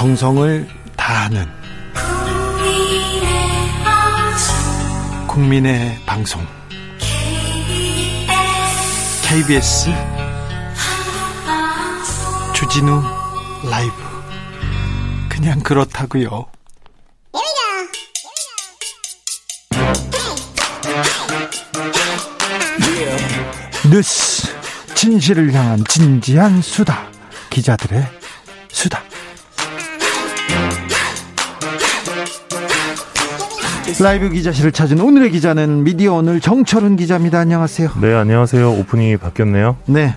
정성을 다하는 국민의 방송. KBS 주진우 라이브. 그냥 그렇다고요. 뉴스. 진실을 향한 진지한 수다. 기자들의 라이브 기자실을 찾은 오늘의 기자는 미디어 오늘 정철은 기자입니다. 안녕하세요. 네, 안녕하세요. 오프닝이 바뀌었네요. 네.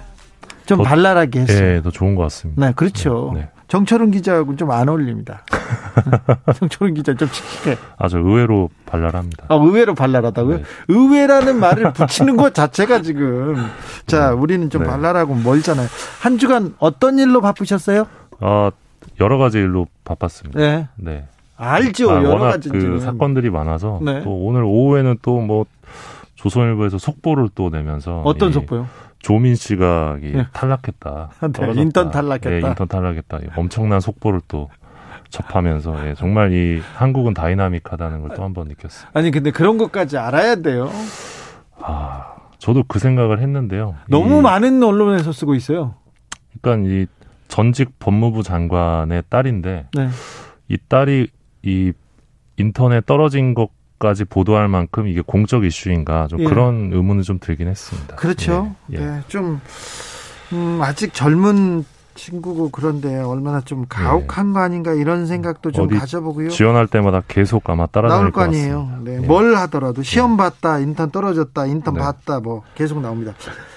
좀 더- 발랄하게 했어요. 네, 더 좋은 것 같습니다. 네, 그렇죠. 네, 네. 정철은 기자하고는 좀안 어울립니다. 정철은 기자 좀 칙칙해. 아주 의외로 발랄합니다. 아, 의외로 발랄하다고요? 네. 의외라는 말을 붙이는 것 자체가 지금. 자, 우리는 좀 네. 발랄하고 멀잖아요. 한 주간 어떤 일로 바쁘셨어요? 아, 여러 가지 일로 바빴습니다. 네. 네. 알죠. 아, 여러 워낙 가지 그. 사건들이 많아서 네. 또 오늘 오후에는 또 뭐 조선일보에서 속보를 또 내면서 어떤 이 속보요? 조민 씨가 이 네. 탈락했다. 네. 인턴 탈락했다. 예, 인턴 탈락했다. 이 엄청난 속보를 또 접하면서 예, 정말 이 한국은 다이나믹하다는 걸 또 한 번 느꼈어요. 아니, 근데 그런 것까지 알아야 돼요. 아, 저도 그 생각을 했는데요. 너무 이- 많은 언론에서 쓰고 있어요. 그러니까 이 전직 법무부 장관의 딸인데 네. 이 딸이 이 인턴에 떨어진 것까지 보도할 만큼 이게 공적 이슈인가 좀 예. 그런 의문은 좀 들긴 했습니다. 그렇죠. 예, 예. 네, 좀 음, 아직 젊은 친구고 그런데 얼마나 좀 가혹한 거 아닌가 이런 생각도 좀 가져보고요. 지원할 때마다 계속 아마 따라다닐 나올 거것 아니에요. 네, 예. 뭘 하더라도 시험 봤다, 인턴 떨어졌다, 인턴 네. 봤다, 뭐 계속 나옵니다.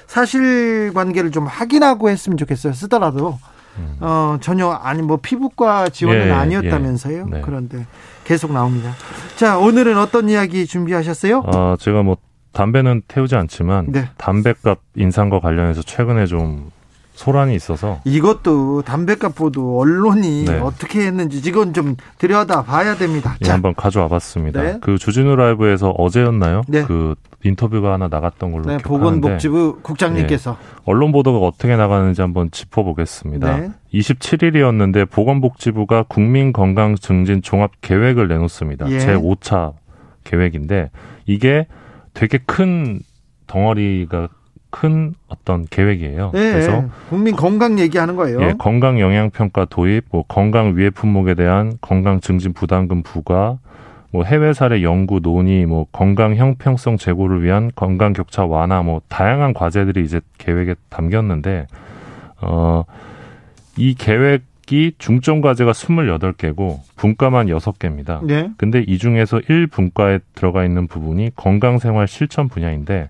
사실 관계를 좀 확인하고 했으면 좋겠어요. 쓰더라도 음. 어, 전혀 아니 뭐 피부과 지원은 예, 아니었다면서요. 예. 네. 그런데 계속 나옵니다. 자, 오늘은 어떤 이야기 준비하셨어요? 아, 제가 뭐 담배는 태우지 않지만 네. 담배값 인상과 관련해서 최근에 좀 소란이 있어서 이것도 담배값 보도 언론이 네. 어떻게 했는지 이건 좀 들여다 봐야 됩니다. 예, 자, 한번 가져와 봤습니다. 네. 그 주진우 라이브에서 어제였나요? 네. 그 인터뷰가 하나 나갔던 걸로 네, 기억하는데 보건복지부 국장님께서 언론 보도가 어떻게 나가는지 한번 짚어보겠습니다. 네. 27일이었는데 보건복지부가 국민건강증진 종합 계획을 내놓습니다. 예. 제 5차 계획인데 이게 되게 큰 덩어리가 큰 어떤 계획이에요. 네, 그래서 국민 건강 얘기하는 거예요. 예, 건강 영양 평가 도입, 뭐 건강 위해 품목에 대한 건강 증진 부담금 부과, 뭐 해외 사례 연구 논의, 뭐 건강 형평성 제고를 위한 건강 격차 완화, 뭐 다양한 과제들이 이제 계획에 담겼는데 어, 이 계획이 중점 과제가 28개고 분과만 6개입니다. 네. 근데 이 중에서 1분과에 들어가 있는 부분이 건강 생활 실천 분야인데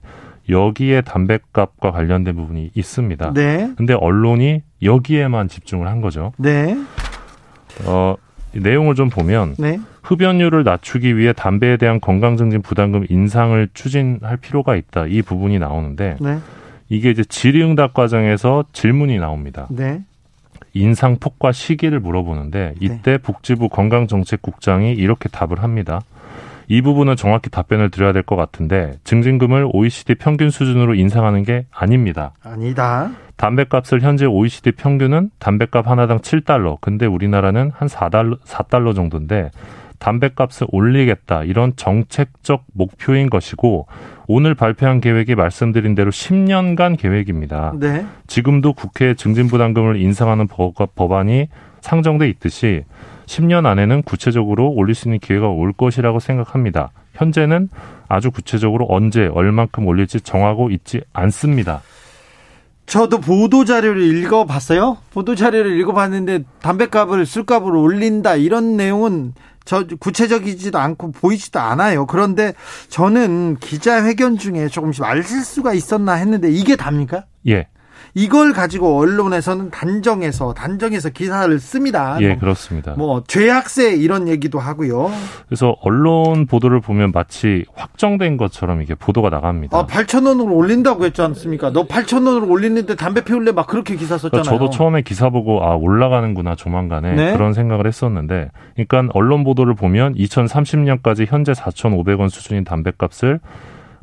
여기에 담배값과 관련된 부분이 있습니다. 네. 근데 언론이 여기에만 집중을 한 거죠. 네. 어, 이 내용을 좀 보면 네. 흡연율을 낮추기 위해 담배에 대한 건강증진 부담금 인상을 추진할 필요가 있다. 이 부분이 나오는데 네. 이게 이제 질의응답 과정에서 질문이 나옵니다. 네. 인상 폭과 시기를 물어보는데 이때 복지부 건강정책국장이 이렇게 답을 합니다. 이 부분은 정확히 답변을 드려야 될 것 같은데 증진금을 OECD 평균 수준으로 인상하는 게 아닙니다. 아니다. 담배값을 현재 OECD 평균은 담배값 하나당 7달러. 근데 우리나라는 한 4달러, 4달러 정도인데 담배값을 올리겠다. 이런 정책적 목표인 것이고 오늘 발표한 계획이 말씀드린 대로 10년간 계획입니다. 네. 지금도 국회 증진부담금을 인상하는 법- 법안이 상정돼 있듯이 10년 안에는 구체적으로 올릴 수 있는 기회가 올 것이라고 생각합니다. 현재는 아주 구체적으로 언제 얼만큼 올릴지 정하고 있지 않습니다. 저도 보도 자료를 읽어봤어요. 보도 자료를 읽어봤는데 담배값을 술값으로 올린다 이런 내용은 저 구체적이지도 않고 보이지도 않아요. 그런데 저는 기자회견 중에 조금씩 말실수가 있었나 했는데 이게 답니까? 예, 이걸 가지고 언론에서는 단정해서 단정해서 기사를 씁니다. 예, 뭐, 그렇습니다. 뭐 죄악세 이런 얘기도 하고요. 그래서 언론 보도를 보면 마치 확정된 것처럼 이게 보도가 나갑니다. 아, 8천 원으로 올린다고 했지 않습니까? 너 8천 원으로 올리는데 담배 피울래 막 그렇게 기사 썼잖아요. 그러니까 저도 처음에 기사 보고 아 올라가는구나 조만간에 네. 그런 생각을 했었는데, 그러니까 언론 보도를 보면 2030년까지 현재 4,500원 수준인 담배값을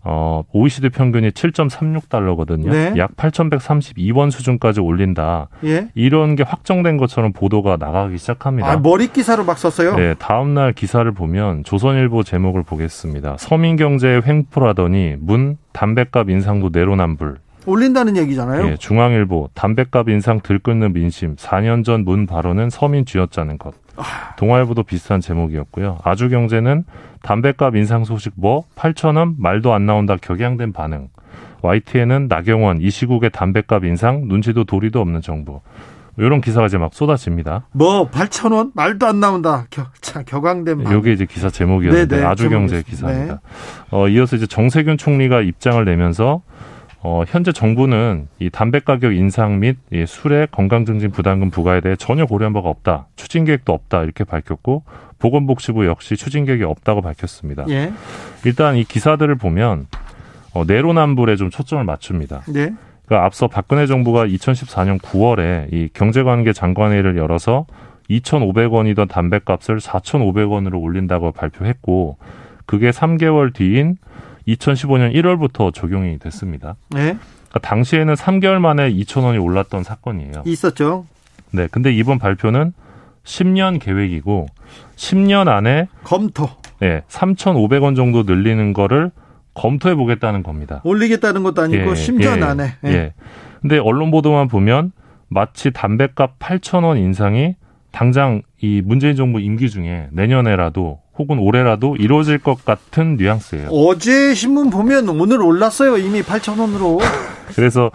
어, OECD 평균이 7.36달러거든요. 네. 약 8,132원 수준까지 올린다. 예. 이런 게 확정된 것처럼 보도가 나가기 시작합니다. 아, 머리 기사로 막 썼어요. 네, 다음 날 기사를 보면 조선일보 제목을 보겠습니다. 서민 경제에 횡포라더니 문 담배값 인상도 내로남불. 올린다는 얘기잖아요. 예, 중앙일보 담배값 인상 들끓는 민심 4년 전 문 발언은 서민 쥐었자는 것. 동아일보도 비슷한 제목이었고요. 아주경제는 담배값 인상 소식 뭐 8천 원 말도 안 나온다 격양된 반응. YTN은 나경원 이 시국의 담배값 인상 눈치도 도리도 없는 정부. 이런 기사가 이제 막 쏟아집니다. 뭐 8천 원 말도 안 나온다. 겨, 참 격앙된 반. 이게 이제 기사 제목이었는데 네네, 아주경제 제목이었- 기사입니다. 네. 어, 이어서 이제 정세균 총리가 입장을 내면서 어, 현재 정부는 이 담배 가격 인상 및 이 술의 건강증진 부담금 부과에 대해 전혀 고려한 바가 없다. 추진 계획도 없다. 이렇게 밝혔고 보건복지부 역시 추진 계획이 없다고 밝혔습니다. 예. 일단 이 기사들을 보면 어, 내로남불에 좀 초점을 맞춥니다. 네. 그러니까 앞서 박근혜 정부가 2014년 9월에 이 경제관계 장관회의를 열어서 2,500원이던 담배값을 4,500원으로 올린다고 발표했고 그게 3개월 뒤인 2015년 1월부터 적용이 됐습니다. 네. 그러니까 당시에는 3개월 만에 2,000원이 올랐던 사건이에요. 있었죠. 네, 근데 이번 발표는 10년 계획이고 10년 안에 검토. 네, 3,500원 정도 늘리는 거를 검토해 보겠다는 겁니다. 올리겠다는 것도 아니고 예, 10년 예, 안에. 예. 예. 근데 언론 보도만 보면 마치 담배값 8,000원 인상이 당장 이 문재인 정부 임기 중에 내년에라도 혹은 올해라도 이루어질 것 같은 뉘앙스예요. 어제 신문 보면 오늘 올랐어요. 이미 8천 원으로. 그래서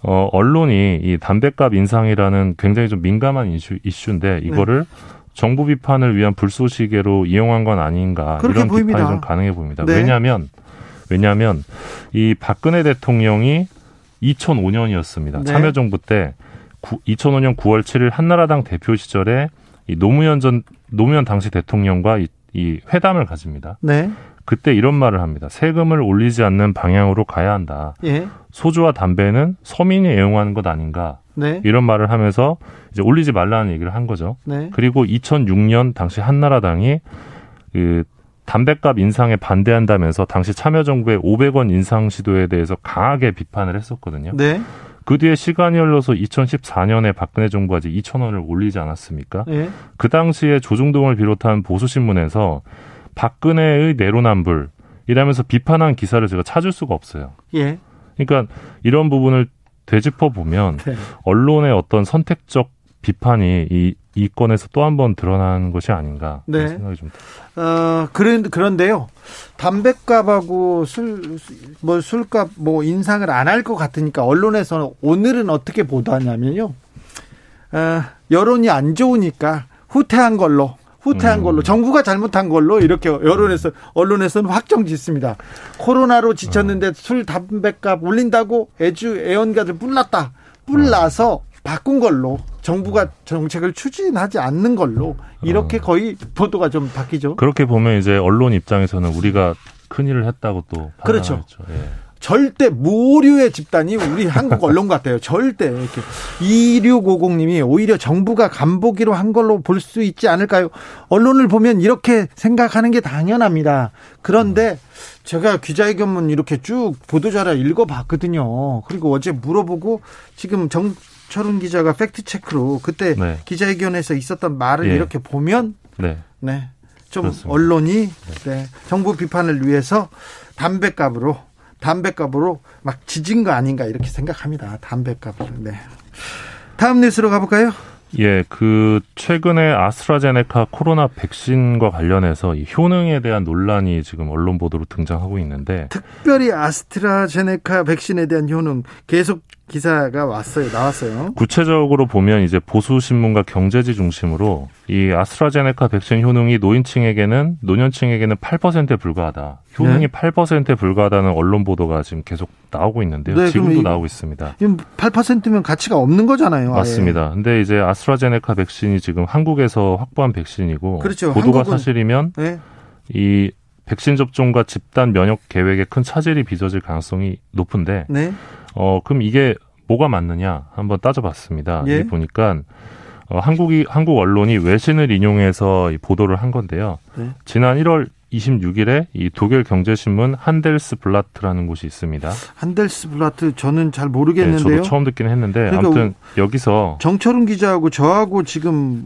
어 언론이 이 담배값 인상이라는 굉장히 좀 민감한 이슈, 이슈인데 네. 이거를 정부 비판을 위한 불쏘시개로 이용한 건 아닌가 이런 보입니다. 비판이 좀 가능해 보입니다. 네. 왜냐하면 왜냐하면 이 박근혜 대통령이 2005년이었습니다. 네. 참여정부 때 2005년 9월 7일 한나라당 대표 시절에 이 노무현 전 노무현 당시 대통령과 이, 이 회담을 가집니다. 네. 그때 이런 말을 합니다. 세금을 올리지 않는 방향으로 가야 한다. 예. 소주와 담배는 서민이 애용하는 것 아닌가 네. 이런 말을 하면서 이제 올리지 말라는 얘기를 한 거죠. 네. 그리고 2006년 당시 한나라당이 그 담배값 인상에 반대한다면서 당시 참여정부의 500원 인상 시도에 대해서 강하게 비판을 했었거든요. 네. 그 뒤에 시간이 흘러서 2014년에 박근혜 정부가 이제 2,000원을 올리지 않았습니까? 예. 그 당시에 조중동을 비롯한 보수 신문에서 박근혜의 내로남불 이라면서 비판한 기사를 제가 찾을 수가 없어요. 예. 그러니까 이런 부분을 되짚어 보면 네. 언론의 어떤 선택적 비판이 이, 이 건에서 또 한 번 드러난 것이 아닌가 네. 생각이 좀 듭니다. 어, 그런, 그런데요. 담배값하고 술, 뭐 술값 뭐 인상을 안 할 것 같으니까 언론에서는 오늘은 어떻게 보도하냐면요. 어, 여론이 안 좋으니까 후퇴한 걸로 후퇴한 음. 걸로 정부가 잘못한 걸로 이렇게 여론에서 언론에서는 확정 짓습니다. 코로나로 지쳤는데 술 담배값 올린다고 애주 애원가들 뿔났다. 뿔나서 바꾼 걸로 정부가 정책을 추진하지 않는 걸로 이렇게 거의 보도가 좀 바뀌죠. 그렇게 보면 이제 언론 입장에서는 우리가 큰 일을 했다고 또 그렇죠. 예. 절대 무오류의 집단이 우리 한국 언론 같아요. 절대 이렇게 2650님이 오히려 정부가 간보기로 한 걸로 볼 수 있지 않을까요? 언론을 보면 이렇게 생각하는 게 당연합니다. 그런데 제가 기자회견문 이렇게 쭉 보도자료 읽어봤거든요. 그리고 어제 물어보고 지금 정 철은 기자가 팩트 체크로 그때 네. 기자회견에서 있었던 말을 예. 이렇게 보면 네. 네. 좀 그렇습니다. 언론이 네. 정부 비판을 위해서 담배값으로 담배값으로 막 지진 거 아닌가 이렇게 생각합니다. 담배값을. 네. 다음 뉴스로 가볼까요? 예, 그 최근에 아스트라제네카 코로나 백신과 관련해서 이 효능에 대한 논란이 지금 언론 보도로 등장하고 있는데 특별히 아스트라제네카 백신에 대한 효능 계속 기사가 왔어요. 나왔어요. 구체적으로 보면 이제 보수 신문과 경제지 중심으로 이 아스트라제네카 백신 효능이 노인층에게는 노년층에게는 8%에 불과하다. 효능이 네. 8%에 불과하다는 언론 보도가 지금 계속 나오고 있는데요. 네, 지금도 이- 나오고 있습니다. 지금 8%면 가치가 없는 거잖아요. 아예. 맞습니다. 근데 이제 아스트라제네카 백신이 지금 한국에서 확보한 백신이고 그렇죠. 보도가 한국은- 사실이면 네. 이 백신 접종과 집단 면역 계획에 큰 차질이 빚어질 가능성이 높은데 네. 어 그럼 이게 뭐가 맞느냐 한번 따져봤습니다. 예. 이 보니까 어, 한국이 한국 언론이 외신을 인용해서 이 보도를 한 건데요. 네. 지난 1월 26일에 이 독일 경제신문 한델스 블라트라는 곳이 있습니다. 한델스 블라트 저는 잘 모르겠는데요. 네, 저도 처음 듣긴 했는데 그러니까 아무튼 여기서 정철은 기자하고 저하고 지금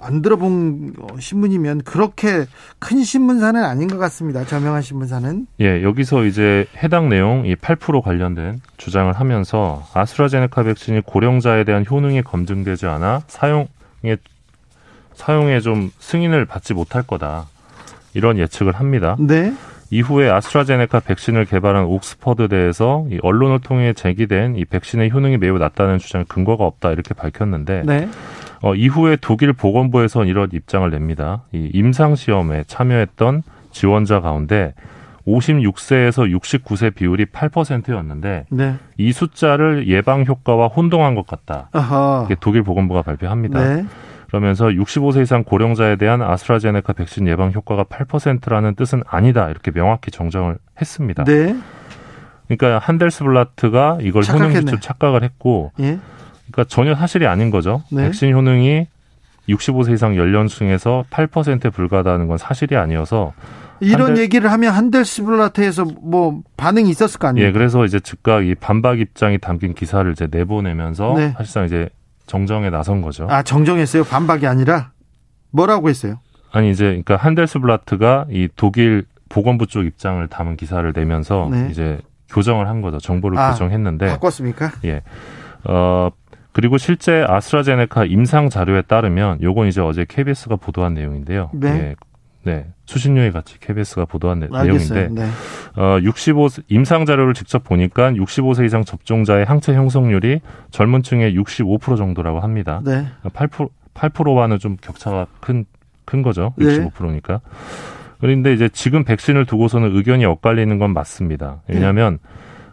안 들어본 신문이면 그렇게 큰 신문사는 아닌 것 같습니다. 저명한 신문사는. 예, 여기서 이제 해당 내용 이 8% 관련된 주장을 하면서 아스트라제네카 백신이 고령자에 대한 효능이 검증되지 않아 사용에 사용에 좀 승인을 받지 못할 거다. 이런 예측을 합니다. 네. 이후에 아스트라제네카 백신을 개발한 옥스퍼드 대에서 이 언론을 통해 제기된 이 백신의 효능이 매우 낮다는 주장 근거가 없다 이렇게 밝혔는데 네. 어, 이후에 독일 보건부에선 이런 입장을 냅니다. 이 임상 시험에 참여했던 지원자 가운데 56세에서 69세 비율이 8%였는데 네. 이 숫자를 예방 효과와 혼동한 것 같다. 아하. 이게 독일 보건부가 발표합니다. 네. 그러면서 65세 이상 고령자에 대한 아스트라제네카 백신 예방 효과가 8%라는 뜻은 아니다. 이렇게 명확히 정정을 했습니다. 네. 그러니까 한델스블라트가 이걸 착각했네. 효능기초 착각을 했고 예. 그러니까 전혀 사실이 아닌 거죠. 네. 백신 효능이 65세 이상 연령층에서 8%에 불과하다는 건 사실이 아니어서 이런 한델- 얘기를 하면 한델스블라트에서 뭐 반응이 있었을 거 아니에요. 예 그래서 이제 즉각 이 반박 입장이 담긴 기사를 이제 내보내면서 네. 사실상 이제 정정에 나선 거죠. 아 정정했어요. 반박이 아니라 뭐라고 했어요? 아니 이제 그러니까 한델스블라트가 이 독일 보건부 쪽 입장을 담은 기사를 내면서 네. 이제 교정을 한 거죠. 정보를 아, 교정했는데 바꿨습니까? 어 그리고 실제 아스트라제네카 임상 자료에 따르면 요건 이제 어제 KBS가 보도한 내용인데요. 네. 예, 네. 수신료에 같이 KBS가 보도한 내- 알겠어요. 내용인데 네. 어 65 임상 자료를 직접 보니까 65세 이상 접종자의 항체 형성률이 젊은 층의 65% 정도라고 합니다. 네. 8% 8%와는 좀 격차가 큰 큰 거죠. 네. 65%니까. 그런데 이제 지금 백신을 두고서는 의견이 엇갈리는 건 맞습니다. 네. 왜냐하면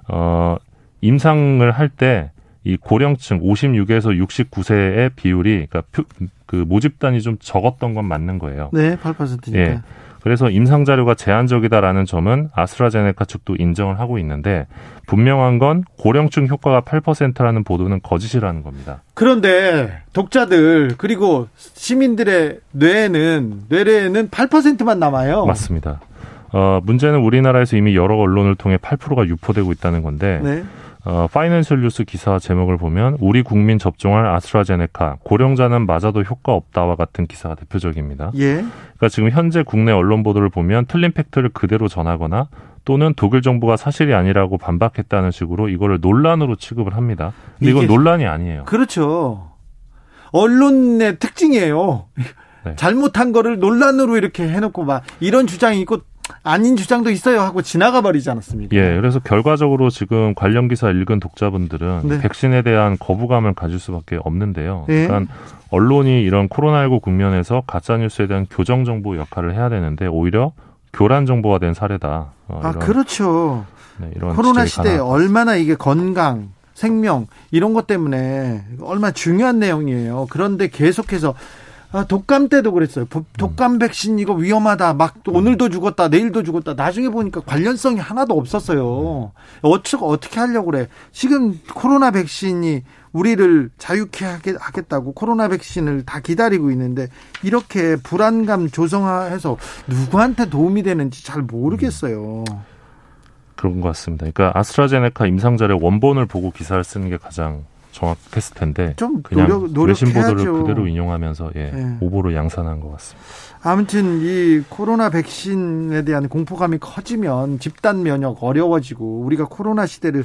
어 임상을 할 때 이 고령층 56에서 69세의 비율이 그러니까 표- 그 모집단이 좀 적었던 건 맞는 거예요. 네, 8%니까. 예. 그래서 임상 자료가 제한적이다라는 점은 아스트라제네카 측도 인정을 하고 있는데 분명한 건 고령층 효과가 8%라는 보도는 거짓이라는 겁니다. 그런데 독자들 그리고 시민들의 뇌에는 뇌에는 8%만 남아요. 맞습니다. 어, 문제는 우리나라에서 이미 여러 언론을 통해 8%가 유포되고 있다는 건데 네. 어, 파이낸셜 뉴스 기사 제목을 보면 우리 국민 접종할 아스트라제네카 고령자는 맞아도 효과 없다와 같은 기사가 대표적입니다. 예. 그러니까 지금 현재 국내 언론 보도를 보면 틀린 팩트를 그대로 전하거나 또는 독일 정부가 사실이 아니라고 반박했다는 식으로 이거를 논란으로 취급을 합니다. 근데 이건 논란이 아니에요. 그렇죠. 언론의 특징이에요. 네. 잘못한 거를 논란으로 이렇게 해놓고 막 이런 주장이 있고 아닌 주장도 있어요 하고 지나가 버리지 않았습니까? 예, 그래서 결과적으로 지금 관련 기사 읽은 독자분들은 네. 백신에 대한 거부감을 가질 수밖에 없는데요. 예. 그러니까 언론이 이런 코로나19 국면에서 가짜 뉴스에 대한 교정 정보 역할을 해야 되는데 오히려 교란 정보가 된 사례다. 어, 아 그렇죠. 네, 이런 코로나 시대에 가나- 얼마나 이게 건강, 생명 이런 것 때문에 얼마나 중요한 내용이에요. 그런데 계속해서 아, 독감 때도 그랬어요. 보- 독감 백신 이거 위험하다. 막또 오늘도 죽었다, 내일도 죽었다. 나중에 보니까 관련성이 하나도 없었어요. 어떻게 어떻게 하려고 그래? 지금 코로나 백신이 우리를 자유케 하겠다고 코로나 백신을 다 기다리고 있는데 이렇게 불안감 조성해서 누구한테 도움이 되는지 잘 모르겠어요. 그런 것 같습니다. 그러니까 아스트라제네카 임상 자료 원본을 보고 기사를 쓰는 게 가장 정확했을 텐데 좀 그냥 노력 외신 보도를 노력해야죠. 그대로 인용하면서 예, 예. 오보로 양산한 것 같습니다. 아무튼 이 코로나 백신에 대한 공포감이 커지면 집단 면역 어려워지고 우리가 코로나 시대를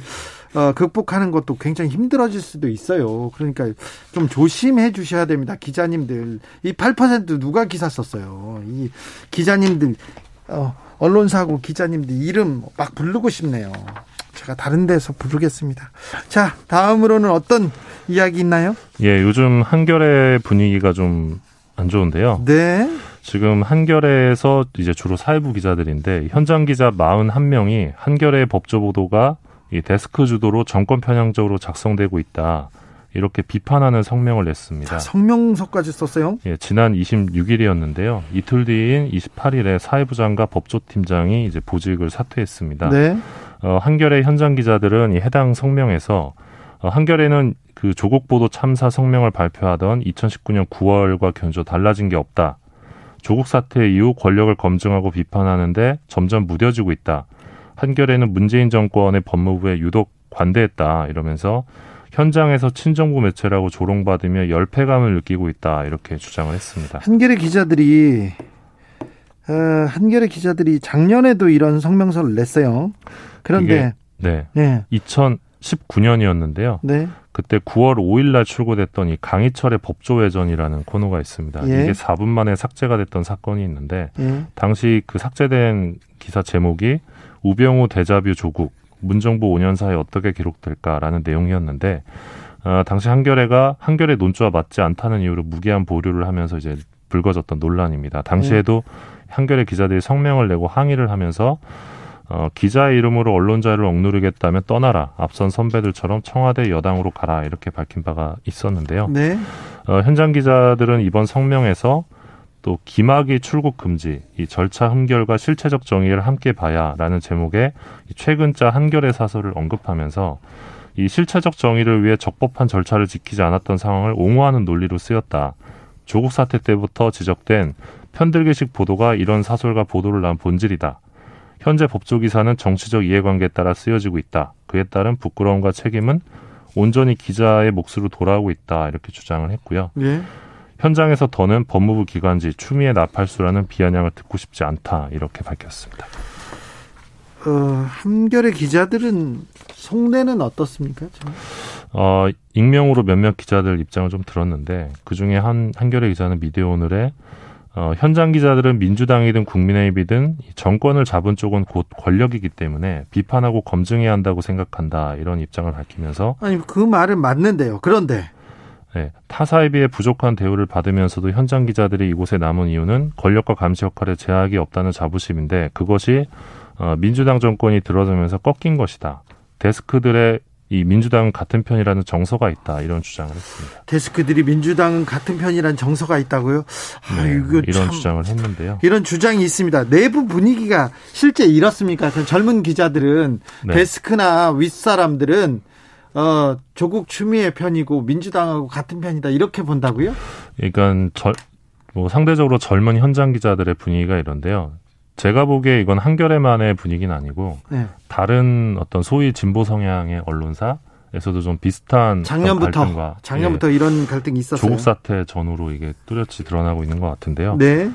어, 극복하는 것도 굉장히 힘들어질 수도 있어요. 그러니까 좀 조심해 주셔야 됩니다. 기자님들 이 8% 누가 기사 썼어요. 이 기자님들 어, 언론사고 기자님들 이름 막 부르고 싶네요. 제가 다른 데서 부르겠습니다. 자, 다음으로는 어떤 이야기 있나요? 예, 요즘 한겨레 분위기가 좀 안 좋은데요. 네. 지금 한겨레에서 이제 주로 사회부 기자들인데 현장 기자 41명이 한겨레 법조 보도가 이 데스크 주도로 정권 편향적으로 작성되고 있다. 이렇게 비판하는 성명을 냈습니다. 성명서까지 썼어요. 예, 지난 26일이었는데요. 이틀 뒤인 28일에 사회부 장과 법조팀장이 이제 보직을 사퇴했습니다. 네. 어, 한겨레 현장 기자들은 이 해당 성명에서 어, 한겨레는 그 조국 보도 참사 성명을 발표하던 2019년 9월과 견조 달라진 게 없다. 조국 사태 이후 권력을 검증하고 비판하는데 점점 무뎌지고 있다. 한겨레는 문재인 정권의 법무부에 유독 관대했다 이러면서 현장에서 친정부 매체라고 조롱받으며 열패감을 느끼고 있다 이렇게 주장을 했습니다. 한겨레 기자들이 어, 한겨레 기자들이 작년에도 이런 성명서를 냈어요. 그런데 네, 네. 2019년이었는데요. 네. 그때 9월 5일 날 출고됐던 이 강희철의 법조회전이라는 코너가 있습니다. 예. 이게 4분 만에 삭제가 됐던 사건이 있는데 예. 당시 그 삭제된 기사 제목이 우병우 대자뷰 조국 문정부 5년 사이 어떻게 기록될까라는 내용이었는데 어, 당시 한겨레가 한겨레 논조와 맞지 않다는 이유로 무기한 보류를 하면서 이제 불거졌던 논란입니다. 당시에도 네. 한겨레 기자들이 성명을 내고 항의를 하면서 어, 기자의 이름으로 언론자를 억누르겠다면 떠나라. 앞선 선배들처럼 청와대 여당으로 가라. 이렇게 밝힌 바가 있었는데요. 네. 어, 현장 기자들은 이번 성명에서 또 기막이 출국 금지, 이 절차 흠결과 실체적 정의를 함께 봐야라는 제목의 최근자 한결의 사설을 언급하면서 이 실체적 정의를 위해 적법한 절차를 지키지 않았던 상황을 옹호하는 논리로 쓰였다. 조국 사태 때부터 지적된 편들기식 보도가 이런 사설과 보도를 낳은 본질이다. 현재 법조 기사는 정치적 이해관계에 따라 쓰여지고 있다. 그에 따른 부끄러움과 책임은 온전히 기자의 몫으로 돌아오고 있다. 이렇게 주장을 했고요. 예. 현장에서 더는 법무부 기관지 추미애 나팔수라는 비아냥을 듣고 싶지 않다 이렇게 밝혔습니다. 어, 한겨레 기자들은 속내는 어떻습니까? 어, 익명으로 몇몇 기자들 입장을 좀 들었는데 그 중에 한 한겨레 기자는 미디어 오늘에 어, 현장 기자들은 민주당이든 국민의힘이든 정권을 잡은 쪽은 곧 권력이기 때문에 비판하고 검증해야 한다고 생각한다 이런 입장을 밝히면서 아니 그 말은 맞는데요. 그런데 네, 타사에 비해 부족한 대우를 받으면서도 현장 기자들이 이곳에 남은 이유는 권력과 감시 역할에 제약이 없다는 자부심인데 그것이 어, 민주당 정권이 들어서면서 꺾인 것이다. 데스크들의 이 민주당은 같은 편이라는 정서가 있다 이런 주장을 했습니다. 데스크들이 민주당은 같은 편이라는 정서가 있다고요? 아, 네, 이거 이런 주장을 했는데요. 이런 주장이 있습니다. 내부 분위기가 실제 이렇습니까? 젊은 기자들은 네. 데스크나 윗사람들은 어, 조국 추미애 편이고 민주당하고 같은 편이다 이렇게 본다고요? 그러니까 절, 뭐 상대적으로 젊은 현장 기자들의 분위기가 이런데요. 제가 보기에 이건 한겨레만의 분위기는 아니고 네. 다른 어떤 소위 진보 성향의 언론사 에서도 좀 비슷한 작년부터 작년부터 예, 이런 갈등이 있었어요. 조국 사태 전후로 이게 뚜렷이 드러나고 있는 것 같은데요. 네.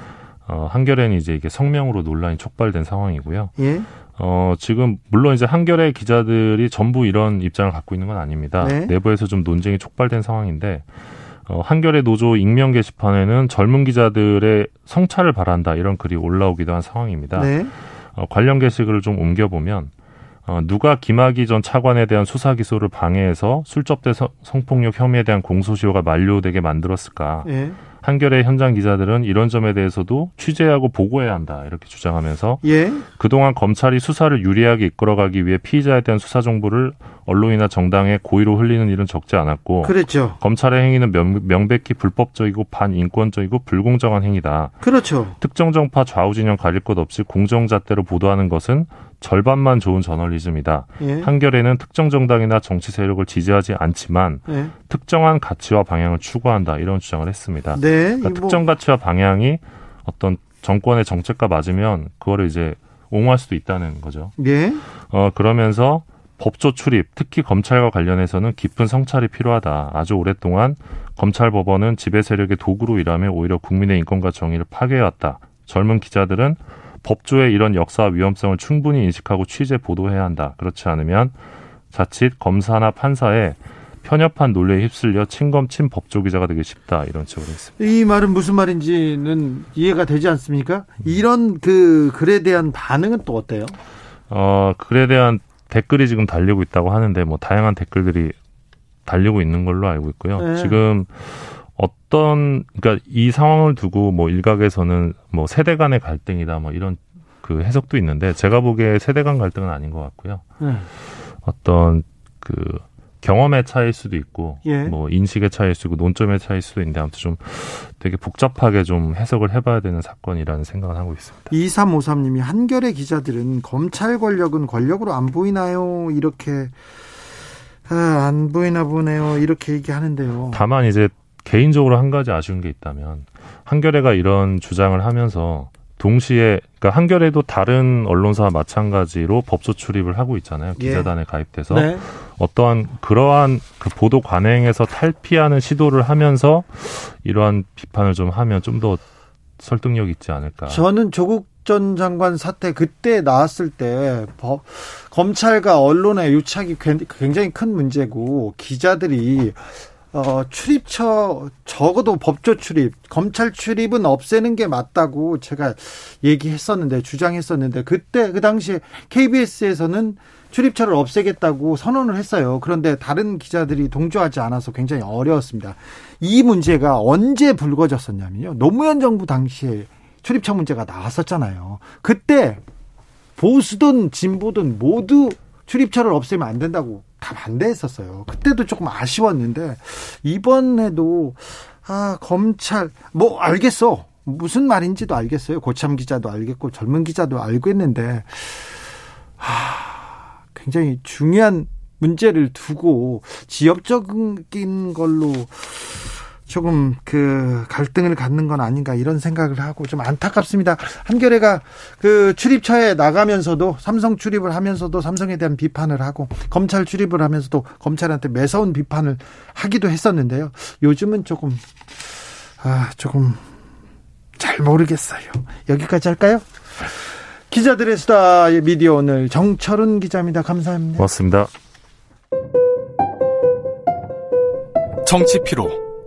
어, 한겨레는 이제 이게 성명으로 논란이 촉발된 상황이고요. 예. 어, 지금 물론 이제 한겨레 기자들이 전부 이런 입장을 갖고 있는 건 아닙니다. 네. 내부에서 좀 논쟁이 촉발된 상황인데 어, 한겨레 노조 익명 게시판에는 젊은 기자들의 성찰을 바란다 이런 글이 올라오기도 한 상황입니다. 네. 어, 관련 게시글을 좀 옮겨보면 어, 누가 김학의 전 차관에 대한 수사 기소를 방해해서 술접대 성폭력 혐의에 대한 공소시효가 만료되게 만들었을까? 네. 한겨레 현장 기자들은 이런 점에 대해서도 취재하고 보고해야 한다 이렇게 주장하면서 예. 그동안 검찰이 수사를 유리하게 이끌어가기 위해 피의자에 대한 수사 정보를 언론이나 정당에 고의로 흘리는 일은 적지 않았고 그렇죠. 검찰의 행위는 명, 백히 불법적이고 반인권적이고 불공정한 행위다. 그렇죠. 특정 정파 좌우 진영 가릴 것 없이 공정잣대로 보도하는 것은 절반만 좋은 저널리즘이다. 예. 한겨레는 특정 정당이나 정치 세력을 지지하지 않지만 예. 특정한 가치와 방향을 추구한다 이런 주장을 했습니다. 네. 그러니까 뭐... 특정 가치와 방향이 어떤 정권의 정책과 맞으면 그거를 이제 옹호할 수도 있다는 거죠. 예. 어 그러면서 법조 출입, 특히 검찰과 관련해서는 깊은 성찰이 필요하다. 아주 오랫동안 검찰 법원은 지배 세력의 도구로 일하며 오히려 국민의 인권과 정의를 파괴해왔다. 젊은 기자들은 법조의 이런 역사와 위험성을 충분히 인식하고 취재 보도해야 한다. 그렇지 않으면 자칫 검사나 판사에 편협한 논리에 휩쓸려 친검 친 법조 기자가 되기 쉽다 이런 식으로 했습니다. 이 말은 무슨 말인지는 이해가 되지 않습니까? 이런 그 글에 대한 반응은 또 어때요? 어 글에 대한 댓글이 지금 달리고 있다고 하는데 뭐 다양한 댓글들이 달리고 있는 걸로 알고 있고요. 네. 지금 어떤 그러니까 이 상황을 두고 뭐 일각에서는 뭐 세대 간의 갈등이다 뭐 이런 그 해석도 있는데 제가 보기에 세대 간 갈등은 아닌 것 같고요. 네. 어떤 그 경험의 차이일 수도 있고 예. 뭐 인식의 차이일 수도 있고 논점의 차이일 수도 있는데 아무튼 좀 되게 복잡하게 좀 해석을 해봐야 되는 사건이라는 생각을 하고 있습니다. 2353님이 한겨레 기자들은 검찰 권력은 권력으로 안 보이나요? 이렇게 아, 안 보이나 보네요. 이렇게 얘기하는데요. 다만 이제 개인적으로 한 가지 아쉬운 게 있다면 한겨레가 이런 주장을 하면서 동시에 그러니까 한겨레도 다른 언론사와 마찬가지로 법조 출입을 하고 있잖아요. 예. 기자단에 가입돼서 네. 어떠한 그러한 그 보도 관행에서 탈피하는 시도를 하면서 이러한 비판을 좀 하면 좀 더 설득력 있지 않을까. 저는 조국 전 장관 사태 그때 나왔을 때 법, 검찰과 언론의 유착이 굉장히 큰 문제고 기자들이 어, 출입처, 적어도 법조 출입, 검찰 출입은 없애는 게 맞다고 제가 얘기했었는데, 주장했었는데, 그때, 그 당시에 KBS에서는 출입처를 없애겠다고 선언을 했어요. 그런데 다른 기자들이 동조하지 않아서 굉장히 어려웠습니다. 이 문제가 언제 불거졌었냐면요. 노무현 정부 당시에 출입처 문제가 나왔었잖아요. 그때 보수든 진보든 모두 출입처를 없애면 안 된다고 다 반대했었어요. 그때도 조금 아쉬웠는데 이번에도 아 검찰 뭐 알겠어 무슨 말인지도 알겠어요. 고참 기자도 알겠고 젊은 기자도 알겠는데 하, 굉장히 중요한 문제를 두고 지역적인 걸로 조금 그 갈등을 갖는 건 아닌가 이런 생각을 하고 좀 안타깝습니다. 한겨레가 그 출입처에 나가면서도 삼성 출입을 하면서도 삼성에 대한 비판을 하고 검찰 출입을 하면서도 검찰한테 매서운 비판을 하기도 했었는데요. 요즘은 조금 아 조금 잘 모르겠어요. 여기까지 할까요? 기자들의 수다의 미디어 오늘 정철은 기자입니다. 감사합니다. 고맙습니다. 정치 피로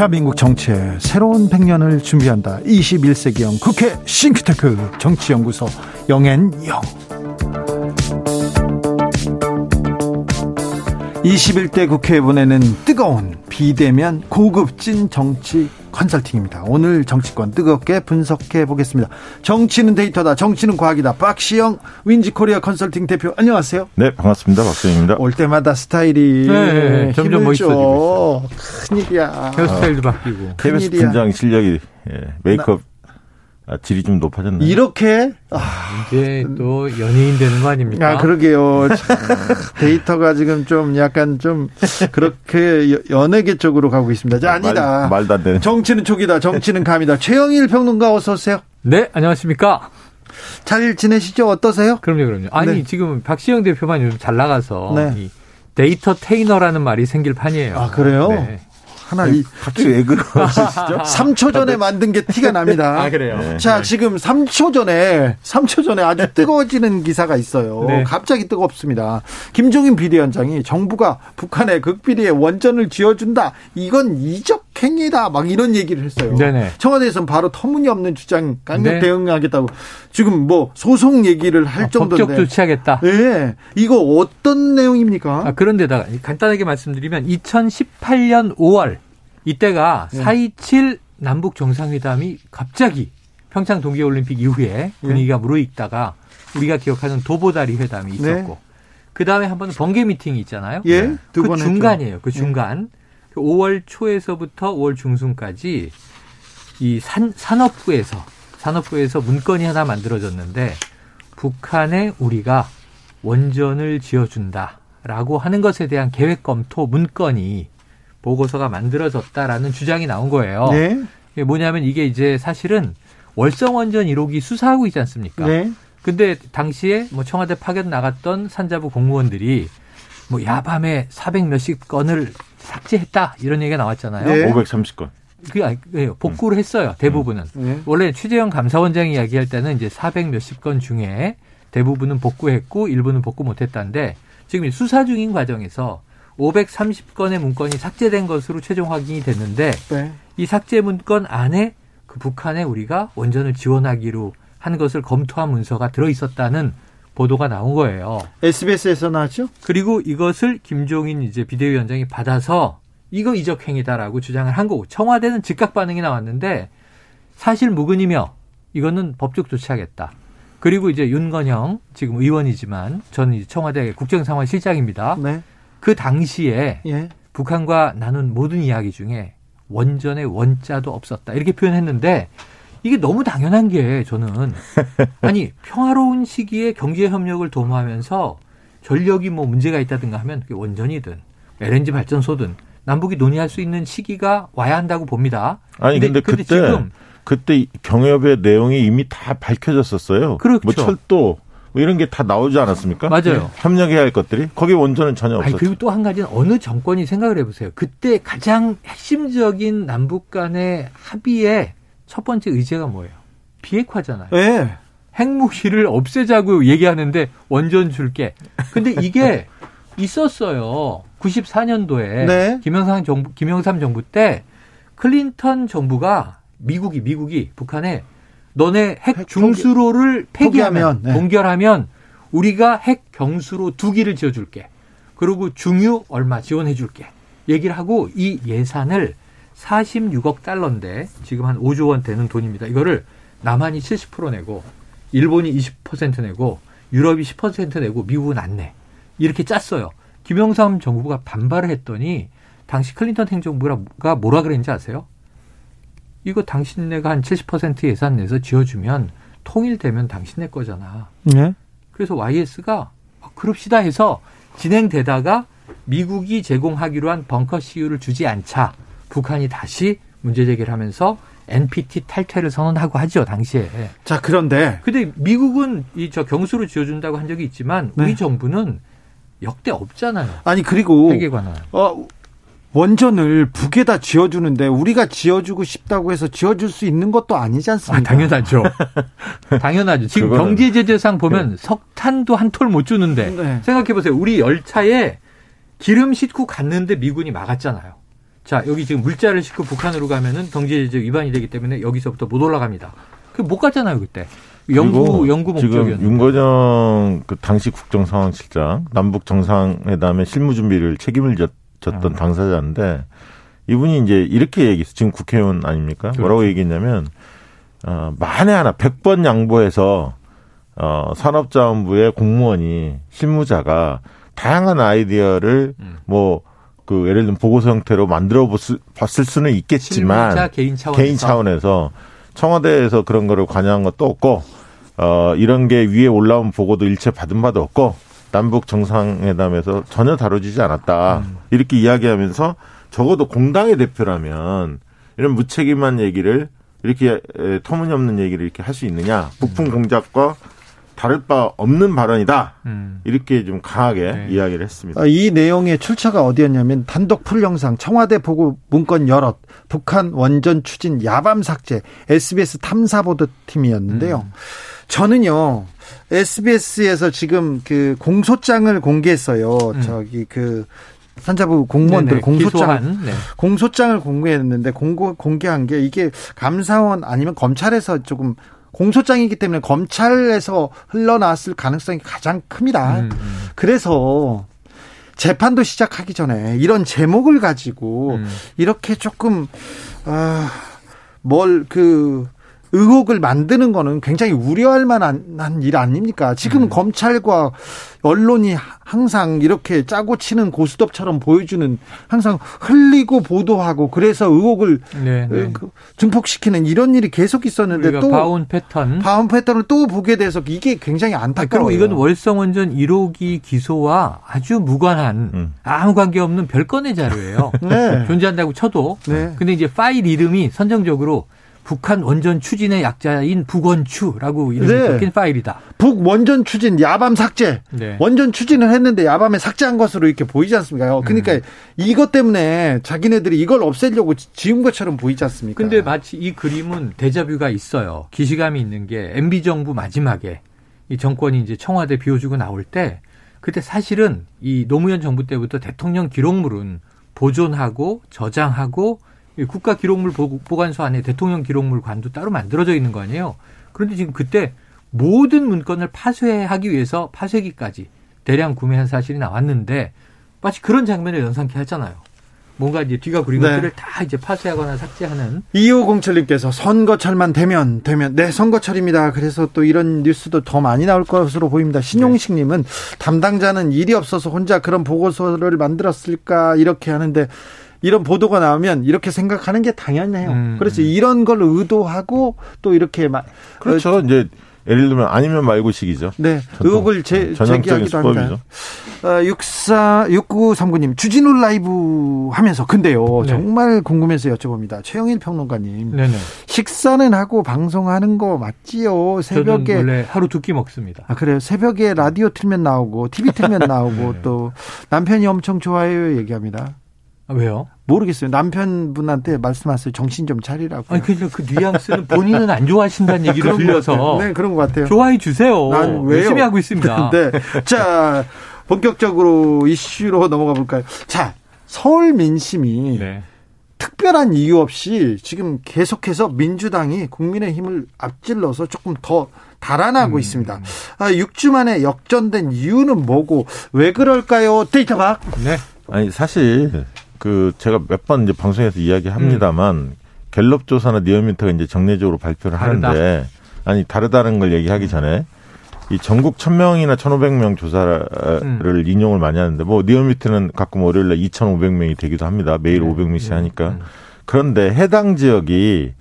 대한민국 정치의 새로운 100년을 준비한다. 21세기형 국회 싱크탱크 정치연구소 영앤영. 21대 국회에 보내는 뜨거운 비대면 고급진 정치 컨설팅입니다. 오늘 정치권 뜨겁게 분석해 보겠습니다. 정치는 데이터다. 정치는 과학이다. 박시영 윈지코리아 컨설팅 대표 안녕하세요. 네 반갑습니다. 박시영입니다. 올 때마다 스타일이 네, 네 점점 멋있어지고 큰일이야. 헤어스타일도 바뀌고. KBS 분장 실력이 예, 메이크업 아, 질이 좀 높아졌나요? 이렇게 아, 이제 또 연예인 되는 거 아닙니까? 아 그러게요. 데이터가 지금 좀 약간 좀 그렇게 연예계 쪽으로 가고 있습니다. 자, 아니다. 말, 도안 되는. 정치는 촉이다. 정치는 감이다. 최영일 평론가 어서 오세요. 네, 안녕하십니까? 잘 지내시죠? 어떠세요? 그럼요, 그럼요. 아니 네. 지금 박시영 대표만 요즘 잘 나가서 네. 데이터 테이너라는 말이 생길 판이에요. 아 그래요? 네. 하나 이 갑자기 왜 그러시죠? 3초 전에 만든 게 티가 납니다. 아 그래요. 네. 자 지금 3초 전에 3초 전에 아주 뜨거워지는 기사가 있어요. 네. 갑자기 뜨겁습니다. 김종인 비대위원장이 정부가 북한의 극비리에 원전을 지어준다. 이건 이적 행위다. 막 이런 얘기를 했어요. 네네. 청와대에서는 바로 터무니없는 주장 강력 네. 대응하겠다고 지금 뭐 소송 얘기를 할 아, 정도인데 법적 조치하겠다. 네. 이거 어떤 내용입니까? 아, 그런데다가 간단하게 말씀드리면 2018년 5월 이때가 네. 4.27 남북 정상회담이 갑자기 평창 동계올림픽 이후에 분위기가 네. 무르익다가 우리가 기억하는 도보다리 회담이 있었고 네. 그 다음에 한 번은 번개 미팅이 있잖아요. 예, 그 중간이에요. 그 네. 중간. 네. 5월 초에서부터 5월 중순까지 이 산, 산업부에서 산업부에서 문건이 하나 만들어졌는데 북한에 우리가 원전을 지어준다라고 하는 것에 대한 계획 검토 문건이 보고서가 만들어졌다라는 주장이 나온 거예요. 네. 이게 뭐냐면 이게 이제 사실은 월성원전 1호기 수사하고 있지 않습니까? 네. 근데 당시에 뭐 청와대 파견 나갔던 산자부 공무원들이 뭐 야밤에 400 몇십 건을 삭제했다 이런 얘기가 나왔잖아요. 네. 530건. 그 아니, 복구를 했어요. 대부분은. 음. 네. 원래 최재형 감사원장이 이야기할 때는 이제 400 몇십 건 중에 대부분은 복구했고 일부는 복구 못했다는데 지금 수사 중인 과정에서 530건의 문건이 삭제된 것으로 최종 확인이 됐는데 네. 이 삭제 문건 안에 그 북한에 우리가 원전을 지원하기로 한 것을 검토한 문서가 들어 있었다는 보도가 나온 거예요. SBS에서 나왔죠? 그리고 이것을 김종인 이제 비대위원장이 받아서 이거 이적행위다라고 주장을 한 거고 청와대는 즉각 반응이 나왔는데 사실 무근이며 이거는 법적 조치하겠다. 그리고 이제 윤건영 지금 의원이지만 저는 이제 청와대 국정상황실장입니다. 네. 그 당시에 예. 북한과 나눈 모든 이야기 중에 원전의 원자도 없었다 이렇게 표현했는데 이게 너무 당연한 게 저는 아니 평화로운 시기에 경제 협력을 도모하면서 전력이 뭐 문제가 있다든가 하면 그게 원전이든 LNG 발전소든 남북이 논의할 수 있는 시기가 와야 한다고 봅니다. 아니 근데, 그때 지금 그때 경협의 내용이 이미 다 밝혀졌었어요. 그렇죠. 뭐 철도 뭐 이런 게 다 나오지 않았습니까? 맞아요. 협력해야 할 것들이 거기 원전은 전혀 없었죠. 그리고 또 한 가지는 어느 정권이 생각을 해보세요. 그때 가장 핵심적인 남북 간의 합의의 첫 번째 의제가 뭐예요? 비핵화잖아요. 예. 핵무기를 없애자고 얘기하는데 원전 줄게. 근데 이게 있었어요. 94년도에 네. 김영삼 정부 김영삼 정부 때 클린턴 정부가 미국이 미국이 북한에 너네 핵핵 중수로를 폐기하면 네. 동결하면 우리가 핵 경수로 두 기를 지어 줄게. 그리고 중유 얼마 지원해 줄게. 얘기를 하고 이 예산을 46억 달러인데 지금 한 5조 원 되는 돈입니다. 이거를 남한이 70% 내고 일본이 20% 내고 유럽이 10% 내고 미국은 안 내. 이렇게 짰어요. 김영삼 정부가 반발을 했더니 당시 클린턴 행정부가 뭐라 그랬는지 아세요? 이거 당신네가 한 70% 예산 내서 지어주면 통일되면 당신네 거잖아. 네. 그래서 YS가 그럽시다 해서 진행되다가 미국이 제공하기로 한 벙커 CU를 주지 않자 북한이 다시 문제 제기를 하면서 NPT 탈퇴를 선언하고 하죠 당시에. 자, 그런데 근데 미국은 이 저 경수로 지어준다고 한 적이 있지만 우리 네. 정부는 역대 없잖아요. 아니 그리고 핵에 관한. 어, 원전을 북에다 지어주는데 우리가 지어주고 싶다고 해서 지어줄 수 있는 것도 아니지 아, 않습니까? 당연하죠. 당연하죠. 지금 경제 제재상 보면 석탄도 한 톨 못 주는데 네. 생각해 보세요. 우리 열차에 기름 싣고 갔는데 미군이 막았잖아요. 자, 여기 지금 물자를 싣고 북한으로 가면은 경제 제재 위반이 되기 때문에 여기서부터 못 올라갑니다. 그 못 갔잖아요, 그때. 연구 연구 목적이었는데. 윤거정 그 당시 국정 상황실장 남북 정상회담의 실무 준비를 책임을 졌, 졌던 아. 당사자인데 이분이 이제 이렇게 얘기했어. 지금 국회의원 아닙니까? 그렇죠. 뭐라고 얘기했냐면 어, 만에 하나 100번 양보해서 어, 산업자원부의 공무원이 실무자가 다양한 아이디어를 음. 뭐 그 예를 들면 보고서 형태로 만들어 봤을, 수는 있겠지만 개인 차원에서. 개인 차원에서 청와대에서 그런 거를 관여한 것도 없고 어 이런 게 위에 올라온 보고도 일체 받은 바도 없고 남북 정상회담에서 전혀 다뤄지지 않았다. 음. 이렇게 이야기하면서 적어도 공당의 대표라면 이런 무책임한 얘기를 이렇게 에, 터무니없는 얘기를 이렇게 할 수 있느냐. 부품 공작과 다를 바 없는 발언이다 음. 이렇게 좀 강하게 네. 이야기를 했습니다. 어, 이 내용의 출처가 어디였냐면 단독 풀 영상 청와대 보고 문건 여럿 북한 원전 추진 야밤 삭제 SBS 탐사 보도 팀이었는데요. 음. 저는요 SBS에서 지금 그 공소장을 공개했어요. 음. 저기 그 산자부 공무원들 네네, 공소장 기소한, 네. 공소장을 공개했는데 공고, 공개한 게 이게 감사원 아니면 검찰에서 조금 공소장이기 때문에 검찰에서 흘러나왔을 가능성이 가장 큽니다. 음, 음. 그래서 재판도 시작하기 전에 이런 제목을 가지고 음. 이렇게 조금 아, 아뭘그 의혹을 만드는 거는 굉장히 우려할 만한 일 아닙니까? 지금 음. 검찰과 언론이 항상 이렇게 짜고 치는 고스톱처럼 보여주는 항상 흘리고 보도하고 그래서 의혹을 네, 네. 그 증폭시키는 이런 일이 계속 있었는데 또 바운 패턴. 바운 패턴을 또 보게 돼서 이게 굉장히 아, 안타까워요. 그리고 이건 월성원전 1호기 기소와 아주 무관한 음. 아무 관계 없는 별건의 자료예요. 네. 존재한다고 쳐도. 네. 근데 이제 파일 이름이 선정적으로 북한 원전 추진의 약자인 북원추라고 이름이 네. 적힌 파일이다. 북 원전 추진 야밤 삭제 네. 원전 추진을 했는데 야밤에 삭제한 것으로 이렇게 보이지 않습니까? 어, 그러니까 음. 이것 때문에 자기네들이 이걸 없애려고 지은 것처럼 보이지 않습니까? 근데 마치 이 그림은 데자뷰가 있어요. 기시감이 있는 게 MB 정부 마지막에 이 정권이 이제 청와대 비워주고 나올 때 그때 사실은 이 노무현 정부 때부터 대통령 기록물은 보존하고 저장하고 이 국가 기록물 보- 보관소 안에 대통령 기록물 관도 따로 만들어져 있는 거 아니에요. 그런데 지금 그때 모든 문건을 파쇄하기 위해서 파쇄기까지 대량 구매한 사실이 나왔는데 마치 그런 장면을 연상케 하잖아요. 뭔가 이제 뒤가 구린 네. 것들을 다 이제 파쇄하거나 삭제하는 2507님께서 선거철만 되면 되면 네 선거철입니다. 그래서 또 이런 뉴스도 더 많이 나올 것으로 보입니다. 신용식님은 담당자는 일이 없어서 혼자 그런 보고서를 만들었을까 이렇게 하는데 이런 보도가 나오면 이렇게 생각하는 게 당연해요. 음. 그렇죠. 이런 걸 의도하고 또 이렇게 막 그렇죠. 이제 예를 들면 아니면 말고식이죠. 네, 전통, 의혹을 제, 전형적인 제기하기도 합니다. 수법이죠. 어, 64, 6939님, 주진우 라이브 하면서, 근데요, 네. 정말 궁금해서 여쭤봅니다. 최영일 평론가님. 네네. 식사는 하고 방송하는 거 맞지요? 새벽에. 원래 하루 두 끼 먹습니다. 아, 그래요? 새벽에 라디오 틀면 나오고, TV 틀면 나오고, 또 남편이 엄청 좋아해요, 얘기합니다. 아, 왜요? 모르겠어요. 남편분한테 말씀하세요. 정신 좀 차리라고. 아니 그, 그 뉘앙스는 본인은 안 좋아하신다는 얘기를 들려서 네, 그런 것 같아요. 좋아해 주세요. 난 왜요? 열심히 하고 있습니다. 네. 자, 본격적으로 이슈로 넘어가 볼까요? 자, 서울 민심이 네. 특별한 이유 없이 지금 계속해서 민주당이 국민의 힘을 앞질러서 조금 더 달아나고 음. 있습니다. 아, 6주 만에 역전된 이유는 뭐고 왜 그럴까요? 데이터박. 네. 아니 사실 그 제가 몇 번 이제 방송에서 이야기합니다만 음. 갤럽 조사나 니어미터가 이제 정례적으로 발표를 다르다. 하는데 아니 다르다는 걸 얘기하기 전에 이 전국 1000명이나 1500명 조사를 음. 인용을 많이 하는데 뭐 니어미터는 가끔 월요일에 2500명이 되기도 합니다. 매일 네. 500명씩 하니까. 음. 그런데 해당 지역이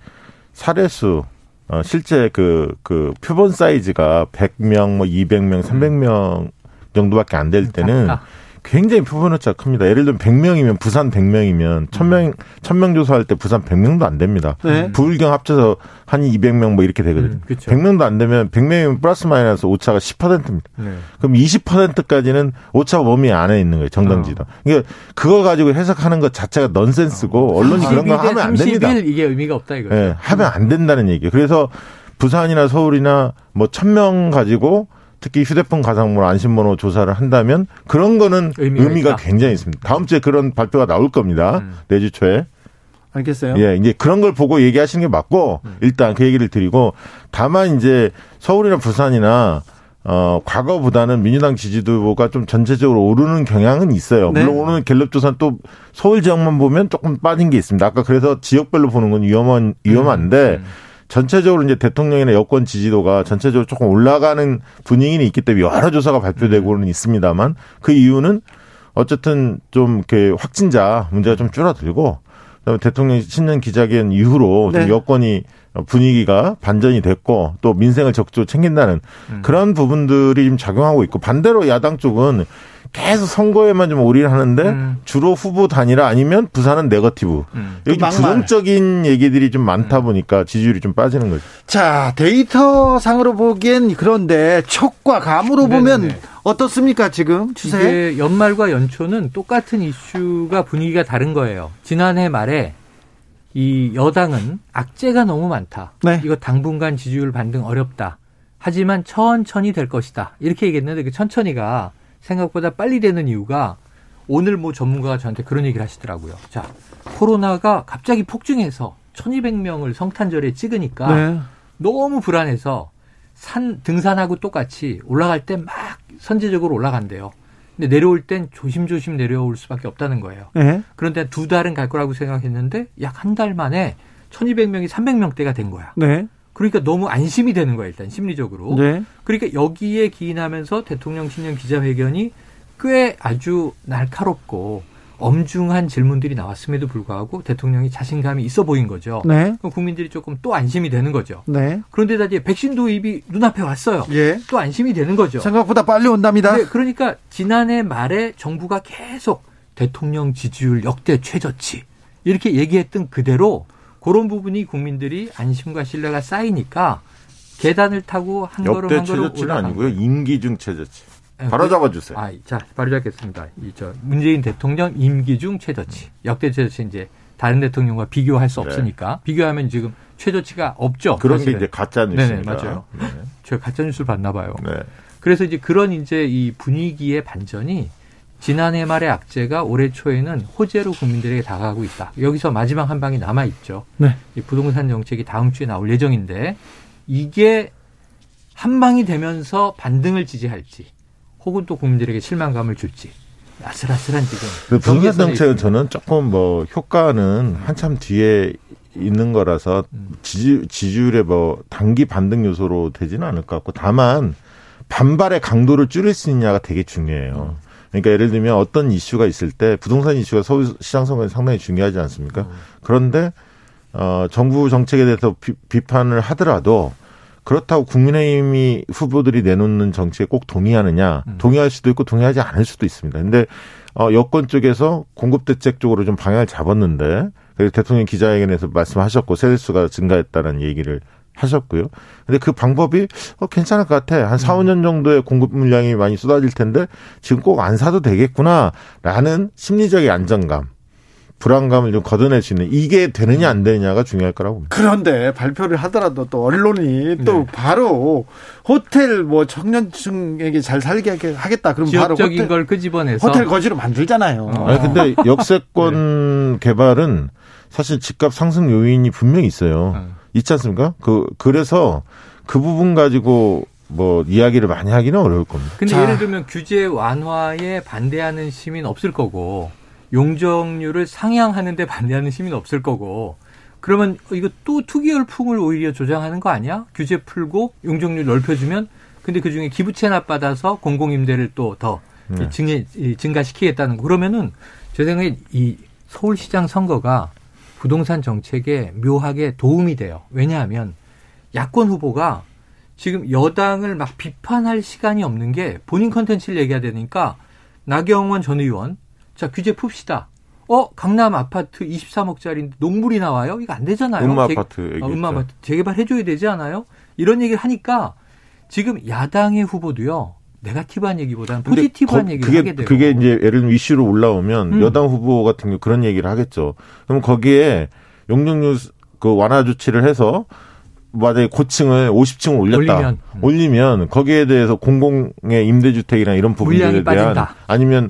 사례수 어, 실제 그, 그 표본 사이즈가 100명, 뭐 200명, 300명 정도밖에 안 될 때는 작다. 굉장히 표본 오차가 큽니다. 예를 들면 100명이면 부산 100명이면 1000명 1000명 조사할 때 부산 100명도 안 됩니다. 네. 부울경 합쳐서 한 200명 뭐 이렇게 되거든요. 음, 그쵸. 100명도 안 되면 100명이면 플러스 마이너스 오차가 10%입니다. 네. 그럼 20%까지는 오차 범위 안에 있는 거예요. 정당지도. 그러니까 그거 가지고 해석하는 것 자체가 넌센스고 언론이 그런 거 32대 하면 안 됩니다. 31 이게 의미가 없다 이거죠. 예, 하면 안 된다는 얘기예요. 그래서 부산이나 서울이나 뭐천명 가지고 특히 휴대폰 가상번호 안심번호 조사를 한다면 그런 거는 의미가 의미가. 굉장히 있습니다. 다음 주에 그런 발표가 나올 겁니다. 음. 내주 초에. 알겠어요? 예, 이제 그런 걸 보고 얘기하시는 게 맞고 음. 일단 그 얘기를 드리고 다만 이제 서울이나 부산이나 어 과거보다는 민주당 지지도가 좀 전체적으로 오르는 경향은 있어요. 네. 물론 오늘 갤럽 조사는 또 서울 지역만 보면 조금 빠진 게 있습니다. 아까 그래서 지역별로 보는 건 위험한 위험한데 음. 전체적으로 이제 대통령이나 여권 지지도가 전체적으로 조금 올라가는 분위기는 있기 때문에 여러 조사가 발표되고는 있습니다만 그 이유는 어쨌든 좀 이렇게 확진자 문제가 좀 줄어들고 그다음에 대통령 신년 기자회견 이후로 좀 네. 여권이 분위기가 반전이 됐고 또 민생을 적극적으로 챙긴다는 음. 그런 부분들이 좀 작용하고 있고 반대로 야당 쪽은 계속 선거에만 좀 올인을 하는데 음. 주로 후보 단일화 아니면 부산은 네거티브 음. 여기. 부정적인 얘기들이 좀 많다 보니까 지지율이 좀 빠지는 거죠. 자, 데이터 상으로 보기엔 그런데 촉과 감으로 보면 네네네. 어떻습니까, 지금 추세? 이게 연말과 연초는 똑같은 이슈가 분위기가 다른 거예요. 지난해 말에 이 여당은 악재가 너무 많다. 네. 이거 당분간 지지율 반등 어렵다. 하지만 천천히 될 것이다. 이렇게 얘기했는데 그 천천히가 생각보다 빨리 되는 이유가 오늘 뭐 전문가가 저한테 그런 얘기를 하시더라고요. 자, 코로나가 갑자기 폭증해서 1200명을 성탄절에 찍으니까 네. 너무 불안해서 산 등산하고 똑같이 올라갈 때 막 선제적으로 올라간대요. 근데 내려올 땐 조심조심 내려올 수밖에 없다는 거예요. 네. 그런데 두 달은 갈 거라고 생각했는데 약 한 달 만에 1200명이 300명대가 된 거야. 네. 그러니까 너무 안심이 되는 거야, 일단 심리적으로. 네. 그러니까 여기에 기인하면서 대통령 신년 기자회견이 꽤 아주 날카롭고 엄중한 질문들이 나왔음에도 불구하고 대통령이 자신감이 있어 보인 거죠. 네. 그럼 국민들이 조금 또 안심이 되는 거죠. 네. 그런데다 이제 백신 도입이 눈앞에 왔어요. 예. 또 안심이 되는 거죠. 생각보다 빨리 온답니다. 네, 그러니까 지난해 말에 정부가 계속 대통령 지지율 역대 최저치 이렇게 얘기했던 그대로 그런 부분이 국민들이 안심과 신뢰가 쌓이니까 계단을 타고 한 걸음 한 걸음 최저치는 올라간 아니고요. 임기 중 최저치. 바로 그- 잡아주세요. 아, 자, 바로 잡겠습니다. 이 저 문재인 대통령 임기 중 최저치. 역대 최저치 이제 다른 대통령과 비교할 수 네. 없으니까 비교하면 지금 최저치가 없죠. 그런 게 사실은. 이제 가짜 네네, 뉴스입니다. 맞아요. 네. 제가 가짜 뉴스를 봤나 봐요. 네. 그래서 이제 그런 이제 이 분위기의 반전이 지난해 말의 악재가 올해 초에는 호재로 국민들에게 다가가고 있다. 여기서 마지막 한 방이 남아 있죠. 네. 이 부동산 정책이 다음 주에 나올 예정인데 이게 한 방이 되면서 반등을 지지할지 혹은 또 국민들에게 실망감을 줄지 아슬아슬한 지금. 그 부동산 정책은. 저는 조금 뭐 효과는 한참 뒤에 있는 거라서 지지, 지지율의 뭐 단기 반등 요소로 되지는 않을 것 같고 다만 반발의 강도를 줄일 수 있냐가 되게 중요해요. 그러니까 예를 들면 어떤 이슈가 있을 때 부동산 이슈가 서울 시장 선거에 상당히 중요하지 않습니까? 그런데 어 정부 정책에 대해서 비, 비판을 하더라도 그렇다고 국민의힘이 후보들이 내놓는 정치에 꼭 동의하느냐? 동의할 수도 있고 동의하지 않을 수도 있습니다. 근데 어 여권 쪽에서 공급 대책 쪽으로 좀 방향을 잡았는데 대통령 기자회견에서 말씀하셨고 세대수가 증가했다는 얘기를 하셨고요. 근데 그 방법이 어, 괜찮을 것 같아. 한 4, 5년 정도의 공급 물량이 많이 쏟아질 텐데 지금 꼭 안 사도 되겠구나라는 심리적인 안정감, 불안감을 좀 걷어낼 수 있는 이게 되느냐 안 되느냐가 중요할 거라고 봅니다. 그런데 발표를 하더라도 또 언론이 또 네. 바로 호텔 뭐 청년층에게 잘 살게 하겠다. 그럼 바로 지역적인 호텔, 걸 끄집어내서 호텔 거지로 만들잖아요. 어. 아니, 근데 역세권 개발은 사실 집값 상승 요인이 분명히 있어요. 어. 있지 않습니까? 그, 그래서 그 부분 가지고 뭐 이야기를 많이 하기는 어려울 겁니다. 근데 자. 예를 들면 규제 완화에 반대하는 시민 없을 거고 용적률을 상향하는데 반대하는 시민 없을 거고 그러면 이거 또 투기 열풍을 오히려 조장하는 거 아니야? 규제 풀고 용적률 넓혀주면 근데 그 중에 기부 체납 받아서 공공임대를 또더 네. 증가시키겠다는 거 그러면은 제 생각에 이 서울시장 선거가 부동산 정책에 묘하게 도움이 돼요. 왜냐하면 야권 후보가 지금 여당을 막 비판할 시간이 없는 게 본인 컨텐츠를 얘기해야 되니까 나경원 전 의원 자 규제 풉시다. 어 강남 아파트 23억짜리인데 농물이 나와요? 이거 안 되잖아요. 음마 재- 아파트 얘기했죠. 어, 음마 아파트 재개발 해줘야 되지 않아요? 이런 얘기를 하니까 지금 야당의 후보도요 네가티브한 얘기보다는 포지티브한 거- 얘기를 그게, 하게 돼요. 그게 이제 예를 들면 이슈로 올라오면 음. 여당 후보 같은 경우 그런 얘기를 하겠죠. 그럼 거기에 용적률 그 완화 조치를 해서 만약에 고층을 50층을 올렸다. 올리면. 올리면, 음. 거기에 대해서 공공의 임대주택이나 이런 부분들에 대한 빠진다. 아니면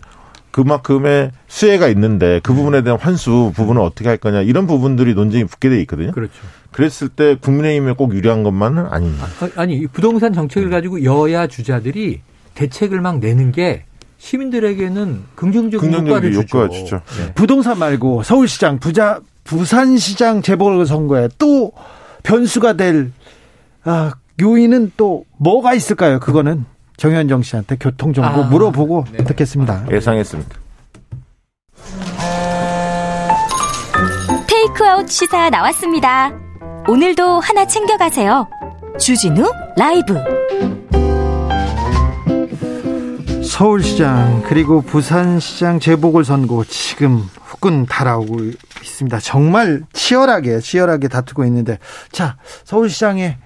그만큼의 수혜가 있는데 그 부분에 대한 환수 부분을 어떻게 할 거냐 이런 부분들이 논쟁이 붙게 돼 있거든요. 그렇죠. 그랬을 때 국민의힘에 꼭 유리한 것만은 아닙니다. 아, 아니 이 부동산 정책을 가지고 여야 주자들이 대책을 막 내는 게 시민들에게는 긍정적인 긍정적인 효과를 주죠. 네. 부동산 말고 서울시장, 부자, 부산시장 재보궐선거에 또 변수가 될 아, 요인은 또 뭐가 있을까요? 그거는 정현정 씨한테 교통 정보 아, 물어보고 네. 듣겠습니다. 예상했습니다. 테이크아웃 시사 나왔습니다. 오늘도 하나 챙겨가세요. 주진우 라이브. 서울시장 그리고 부산시장 재보궐선거 지금 후끈 달아오고 있습니다. 정말 치열하게 치열하게 다투고 있는데 자 서울시장의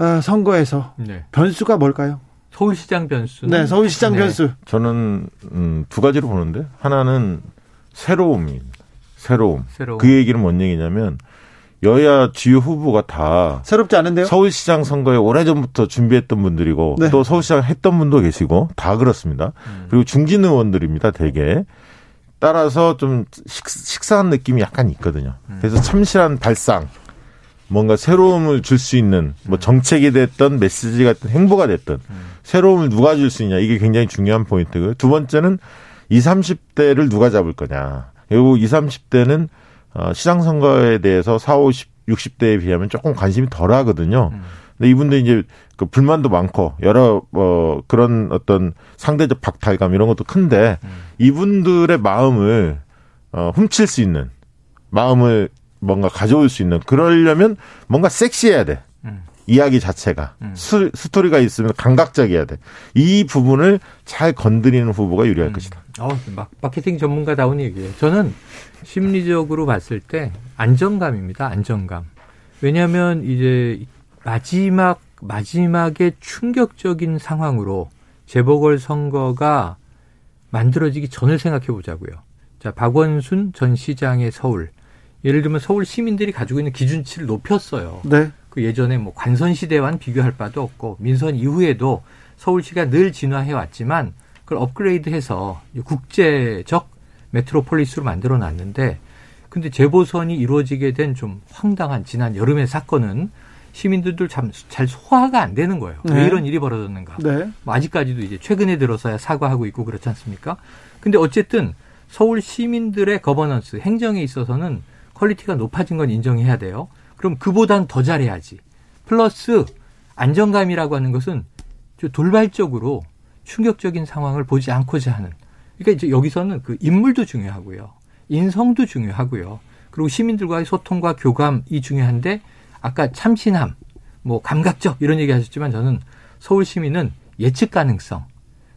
어, 선거에서 네. 변수가 뭘까요? 서울시장 변수는 네, 서울시장 네. 변수. 저는 음, 두 가지로 보는데 하나는 새로움입니다. 새로움. 새로움. 그 얘기는 뭔 얘기냐면 여야 주요 후보가 다 새롭지 않은데요? 서울시장 선거에 오래전부터 준비했던 분들이고 네. 또 서울시장 했던 분도 계시고 다 그렇습니다. 음. 그리고 중진 의원들입니다. 대개. 따라서 좀 식, 식상한 느낌이 약간 있거든요. 음. 그래서 참신한 발상, 뭔가 새로움을 줄 수 있는 뭐 음. 정책이 됐던 메시지가 됐든 행보가 됐든 새로움을 누가 줄 수 있냐 이게 굉장히 중요한 포인트고요. 두 번째는 20, 30대를 누가 잡을 거냐. 그리고 20, 30대는 어, 시장 선거에 대해서 4, 50, 60대에 비하면 조금 관심이 덜 하거든요. 근데 이분들이 이제 그 불만도 많고 여러 뭐 그런 어떤 상대적 박탈감 이런 것도 큰데 이분들의 마음을 어 훔칠 수 있는 마음을 뭔가 가져올 수 있는 그러려면 뭔가 섹시해야 돼. 음. 이야기 자체가 음. 스, 스토리가 있으면 감각적이어야 돼. 이 부분을 잘 건드리는 후보가 유리할 것이다. 어, 막 마케팅 전문가다운 얘기예요. 저는 심리적으로 봤을 때 안정감입니다. 안정감. 왜냐하면 이제 마지막 마지막에 충격적인 상황으로 재보궐 선거가 만들어지기 전을 생각해 보자고요. 자, 박원순 전 시장의 서울. 예를 들면 서울 시민들이 가지고 있는 기준치를 높였어요. 네. 그 예전에 뭐 관선 시대와는 비교할 바도 없고 민선 이후에도 서울시가 늘 진화해 왔지만 그걸 업그레이드해서 국제적 메트로폴리스로 만들어 놨는데 근데 재보선이 이루어지게 된 좀 황당한 지난 여름의 사건은 시민들도 참, 잘 소화가 안 되는 거예요. 네. 왜 이런 일이 벌어졌는가. 네. 뭐 아직까지도 이제 최근에 들어서야 사과하고 있고 그렇지 않습니까? 근데 어쨌든 서울 시민들의 거버넌스, 행정에 있어서는 quality가 높아진 건 인정해야 돼요. 그럼 그보단 더 잘해야지. 플러스 안정감이라고 하는 것은 좀 돌발적으로 충격적인 상황을 보지 않고자 하는. 그러니까 이제 여기서는 그 인물도 중요하고요. 인성도 중요하고요. 그리고 시민들과의 소통과 교감이 중요한데 아까 참신함, 뭐 감각적 이런 얘기 하셨지만 저는 서울 시민은 예측 가능성,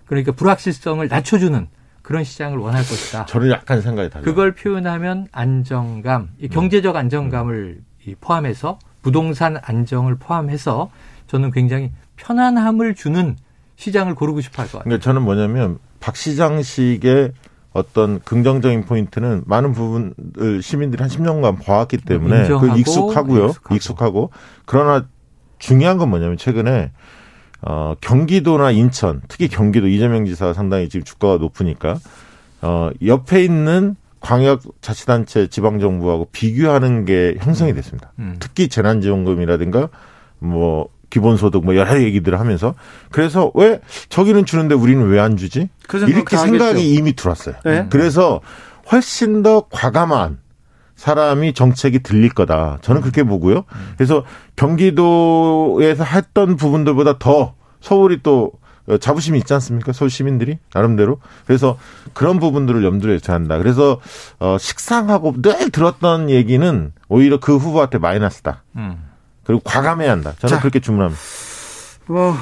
그러니까 불확실성을 낮춰주는 그런 시장을 원할 것이다. 저는 약간 생각이 달라요. 그걸 표현하면 안정감, 이 경제적 안정감을 이 포함해서 부동산 안정을 포함해서 저는 굉장히 편안함을 주는 시장을 고르고 싶어 할 것 같아요. 그러니까 저는 뭐냐면 박 시장식의 어떤 긍정적인 포인트는 많은 부분을 시민들이 한 10년간 봐왔기 때문에 그 익숙하고요. 익숙하고. 익숙하고. 그러나 중요한 건 뭐냐면 최근에 어 경기도나 인천, 특히 경기도 이재명 지사가 상당히 지금 주가가 높으니까 어 옆에 있는 광역 자치단체 지방 정부하고 비교하는 게 형성이 됐습니다. 음. 특히 재난지원금이라든가 뭐 기본소득 뭐 여러 얘기들을 하면서 그래서 왜 저기는 주는데 우리는 왜 안 주지? 그 이렇게 다 생각이 하겠죠. 이미 들어왔어요. 네. 그래서 훨씬 더 과감한 사람이 정책이 들릴 거다. 저는 그렇게 보고요. 그래서 경기도에서 했던 부분들보다 더 서울이 또 자부심이 있지 않습니까? 서울 시민들이 나름대로. 그래서 그런 부분들을 염두에 둬야 한다. 그래서 어 식상하고 늘 들었던 얘기는 오히려 그 후보한테 마이너스다. 음. 그리고 과감해야 한다. 저는 자. 그렇게 주문합니다. 뭐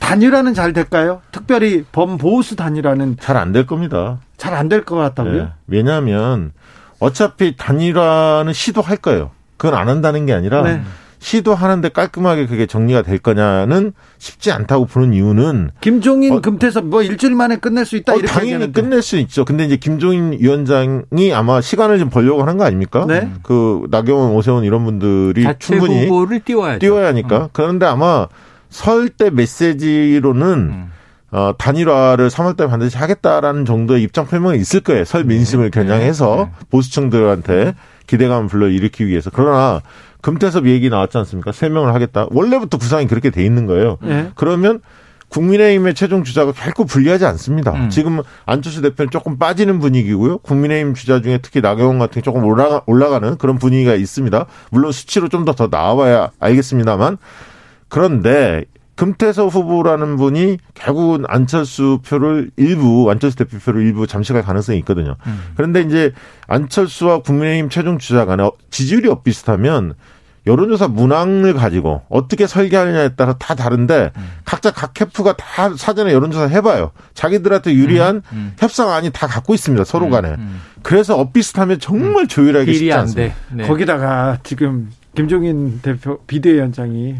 단일화는 잘 될까요? 특별히 범보수 단일화는 잘 안 될 겁니다. 잘 안 될 것 같다고요? 예. 왜냐하면 어차피 단일화는 시도할 거예요. 그건 안 한다는 게 아니라 네. 시도하는데 깔끔하게 그게 정리가 될 거냐는 쉽지 않다고 보는 이유는 김종인 어, 금태섭 뭐 일주일 만에 끝낼 수 있다 어, 이렇게 당연히 얘기하는데. 끝낼 수 있죠. 근데 이제 김종인 위원장이 아마 시간을 좀 벌려고 하는 거 아닙니까? 네. 그 나경원, 오세훈 이런 분들이 충분히 후보를 띄워야죠. 띄워야 하니까. 그런데 아마 설 때 메시지로는 음. 어, 단일화를 3월달에 반드시 하겠다라는 정도의 입장 표명이 있을 거예요. 설 민심을 겨냥해서 보수층들한테 기대감을 불러일으키기 위해서. 그러나 금태섭 얘기 나왔지 않습니까? 세 명을 하겠다. 원래부터 구상이 그렇게 돼 있는 거예요. 예. 그러면 국민의힘의 최종 주자가 결코 불리하지 않습니다. 음. 지금 안철수 대표는 조금 빠지는 분위기고요. 국민의힘 주자 중에 특히 나경원 같은 게 조금 올라가, 올라가는 그런 분위기가 있습니다. 물론 수치로 좀 더더 나와야 알겠습니다만 그런데 금태섭 후보라는 분이 결국은 안철수 표를 일부 안철수 대표 표를 일부 잠식할 가능성이 있거든요. 그런데 이제 안철수와 국민의힘 최종 주자 간에 지지율이 엇비슷하면 여론조사 문항을 가지고 어떻게 설계하느냐에 따라 다 다른데 각자 각 캠프가 다 사전에 여론조사 해봐요. 자기들한테 유리한 협상안이 다 갖고 있습니다. 서로 간에. 그래서 엇비슷하면 정말 조율하기 쉽지 않습니다. 돼. 네. 거기다가 지금 김종인 대표 비대위원장이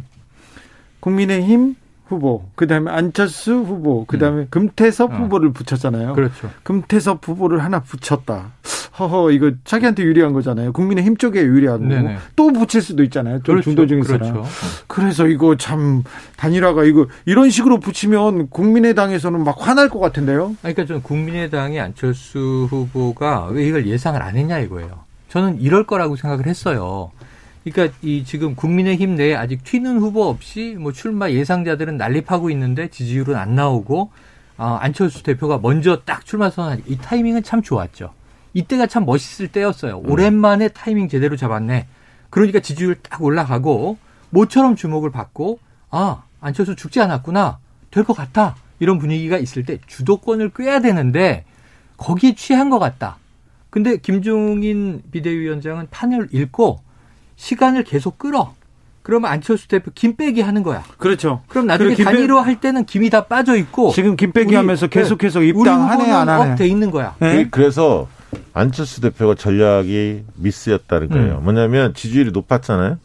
국민의힘 후보, 그다음에 안철수 후보, 그다음에 금태섭 어. 후보를 붙였잖아요. 그렇죠. 금태섭 후보를 하나 붙였다. 허허 이거 자기한테 유리한 거잖아요. 국민의힘 쪽에 유리한 거고 네네. 또 붙일 수도 있잖아요. 좀 그렇죠. 중도 중에 사람. 그렇죠. 그래서 이거 참 단일화가 이거 이런 식으로 붙이면 국민의당에서는 막 화날 것 같은데요. 그러니까 저는 국민의당의 안철수 후보가 왜 이걸 예상을 안 했냐 이거예요. 저는 이럴 거라고 생각을 했어요. 그러니까 이 지금 국민의힘 내에 아직 튀는 후보 없이 뭐 출마 예상자들은 난립하고 있는데 지지율은 안 나오고 아, 안철수 대표가 먼저 딱 출마 선언하니 이 타이밍은 참 좋았죠. 이때가 참 멋있을 때였어요. 오랜만에 타이밍 제대로 잡았네. 그러니까 지지율 딱 올라가고 모처럼 주목을 받고 아 안철수 죽지 않았구나 될 것 같아 이런 분위기가 있을 때 주도권을 쥐어야 되는데 거기에 취한 것 같다. 근데 김종인 비대위원장은 판을 읽고 시간을 계속 끌어. 그러면 안철수 대표 김 빼기 하는 거야. 그렇죠. 그럼 나중에 김 빼- 단일화 할 때는 김이 다 빠져 있고 지금 김 빼기 우리- 하면서 네. 계속해서 우리 입당하네 안 하네. up돼 있는 거야. 네? 그래서 안철수 대표가 전략이 미스였다는 거예요. 음. 뭐냐면 지지율이 높았잖아요.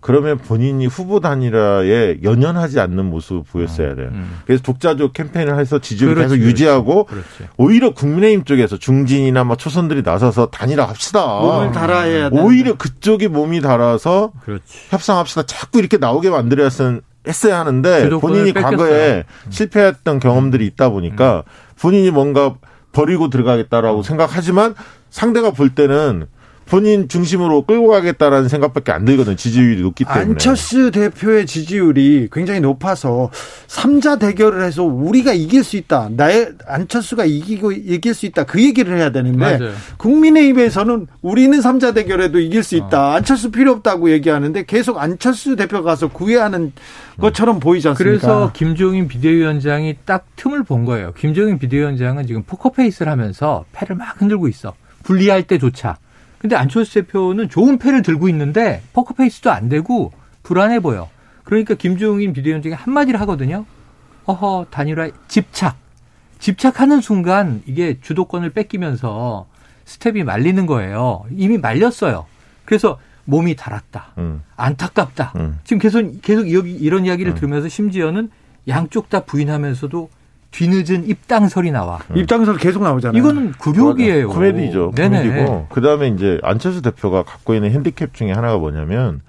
그러면 본인이 후보 단일화에 연연하지 않는 모습을 보였어야 돼요. 음. 그래서 독자적 캠페인을 해서 지지율을 그렇지, 계속. 유지하고 그렇지. 오히려 국민의힘 쪽에서 중진이나 뭐 초선들이 나서서 단일화 합시다. 몸을 달아야 돼. 오히려 그쪽이 몸이 달아서 그렇지. 협상합시다. 자꾸 이렇게 나오게 만들어야 했어야 하는데 본인이 뺏겼어요. 과거에 실패했던 경험들이 있다 보니까 본인이 뭔가 버리고 들어가겠다라고 생각하지만 상대가 볼 때는 본인 중심으로 끌고 가겠다라는 생각밖에 안 들거든요. 지지율이 높기 때문에. 안철수 대표의 지지율이 굉장히 높아서 삼자 대결을 해서 우리가 이길 수 있다. 나의 안철수가 이기고 이길 수 있다. 그 얘기를 해야 되는데 맞아요. 국민의힘에서는 우리는 삼자 대결에도 이길 수 있다. 안철수 필요 없다고 얘기하는데 계속 안철수 대표 가서 구애하는 것처럼 보이지 않습니까? 그래서 김종인 비대위원장이 딱 틈을 본 거예요. 김종인 비대위원장은 지금 포커페이스를 하면서 패를 막 흔들고 있어. 불리할 때조차. 근데 안철수 대표는 좋은 패를 들고 있는데 포커페이스도 안 되고 불안해 보여. 그러니까 김종인 비대위원장이 한마디를 하거든요. 허허 단일화 집착. 집착하는 순간 이게 주도권을 뺏기면서 스텝이 말리는 거예요. 이미 말렸어요. 그래서 몸이 달았다. 음. 안타깝다. 음. 지금 계속 계속 여기 이런 이야기를 음. 들으면서 심지어는 양쪽 다 부인하면서도 뒤늦은 입당설이 나와. 입당설 계속 나오잖아요. 이거는 굴욕이에요. 코미디죠. 네네. 코미디고. 그 다음에 이제 안철수 대표가 갖고 있는 핸디캡 중에 하나가 뭐냐면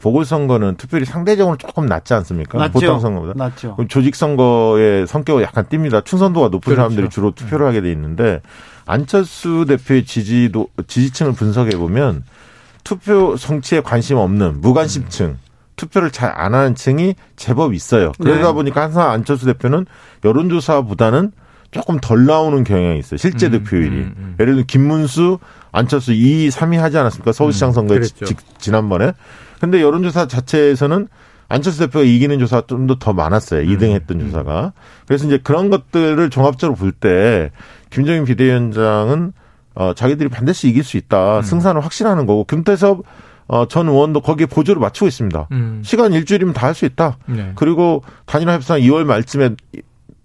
보궐선거는 투표율이 상대적으로 조금 낮지 않습니까? 낮죠. 보통 선거보다. 맞죠. 그럼 조직선거의 성격이 약간 띕니다. 충선도가 높은 그렇죠. 사람들이 주로 투표를 하게 돼 있는데 안철수 대표의 지지도 지지층을 분석해 보면 투표 성취에 관심 없는 무관심층 투표를 잘 안 하는 층이 제법 있어요. 그러다 네. 보니까 항상 안철수 대표는 여론조사보다는 조금 덜 나오는 경향이 있어요. 실제 음, 득표율이. 음, 음. 예를 들면 김문수, 안철수 2, 3위 하지 않았습니까? 서울시장 음, 선거에. 지- 지난번에. 근데 여론조사 자체에서는 안철수 대표가 이기는 조사가 좀 더 더 많았어요. 음, 2등 했던 조사가. 그래서 이제 그런 것들을 종합적으로 볼 때 김정인 비대위원장은 어, 자기들이 반드시 이길 수 음. 있다. 승산을 확신하는 거고 김태섭 어, 전 의원도 거기에 보조를 맞추고 있습니다. 음. 시간 일주일이면 다 할 수 있다. 네. 그리고 단일화 협상 2월 말쯤에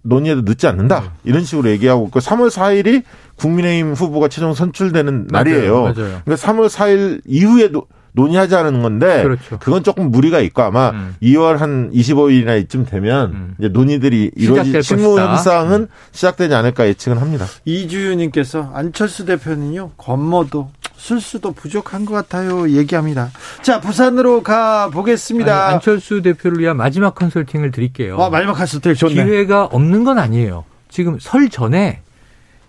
논의해도 늦지 않는다. 네. 이런 식으로 얘기하고 있고 3월 4일이 국민의힘 후보가 최종 선출되는 날이에요. 맞아요. 맞아요. 그러니까 3월 4일 이후에 노- 논의하자는 건데 그렇죠. 그건 조금 무리가 있고 아마 음. 2월 한 25일이나 이쯤 되면 음. 이제 논의들이 시작될 이루어지 실무 것이다. 음. 협상은 시작되지 않을까 예측은 합니다. 이주윤님께서 안철수 대표는요 권모도 술수도 부족한 것 같아요 얘기합니다. 자 부산으로 가 보겠습니다. 안철수 대표를 위한 마지막 컨설팅을 드릴게요. 와 마지막 카스텔 좋네. 기회가 없는 건 아니에요. 지금 설 전에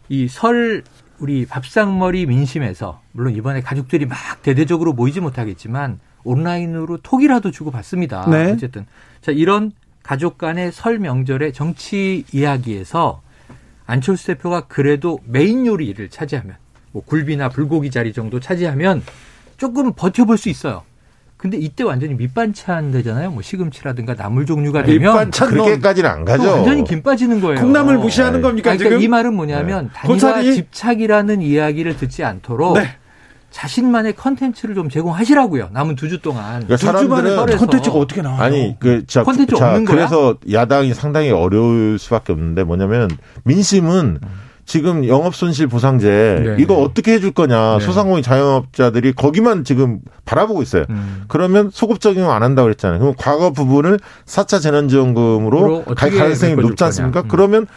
이 설 우리 밥상머리 민심에서 물론 이번에 가족들이 막 대대적으로 모이지 못하겠지만 온라인으로 톡이라도 주고 받습니다. 네. 어쨌든 자 이런 가족 간의 설 명절의 정치 이야기에서 안철수 대표가 그래도 메인 요리를 차지하면 뭐 굴비나 불고기 자리 정도 차지하면 조금 버텨볼 수 있어요. 근데 이때 완전히 밑반찬 되잖아요. 뭐 시금치라든가 나물 종류가 되면 밑반찬 그렇게까지는 안 가죠. 완전히 김 빠지는 거예요. 콩나물 무시하는 네. 겁니까 그러니까 지금? 이 말은 뭐냐면 단일화 고사리? 집착이라는 이야기를 듣지 않도록 네. 자신만의 컨텐츠를 좀 제공하시라고요. 남은 두 주 동안. 그러니까 두 주만에 사람들은 콘텐츠가 어떻게 나와요? 아니 그 자, 콘텐츠 자 없는 거야? 그래서 야당이 상당히 어려울 수밖에 없는데 뭐냐면 민심은 지금 영업 손실 보상제 네. 이거 어떻게 해줄 거냐 네. 소상공인 자영업자들이 거기만 지금 바라보고 있어요. 음. 그러면 소급 적용 안 한다고 그랬잖아요. 그럼 과거 부분을 4차 재난지원금으로 갈 가능성이 높지 않습니까? 음. 그러면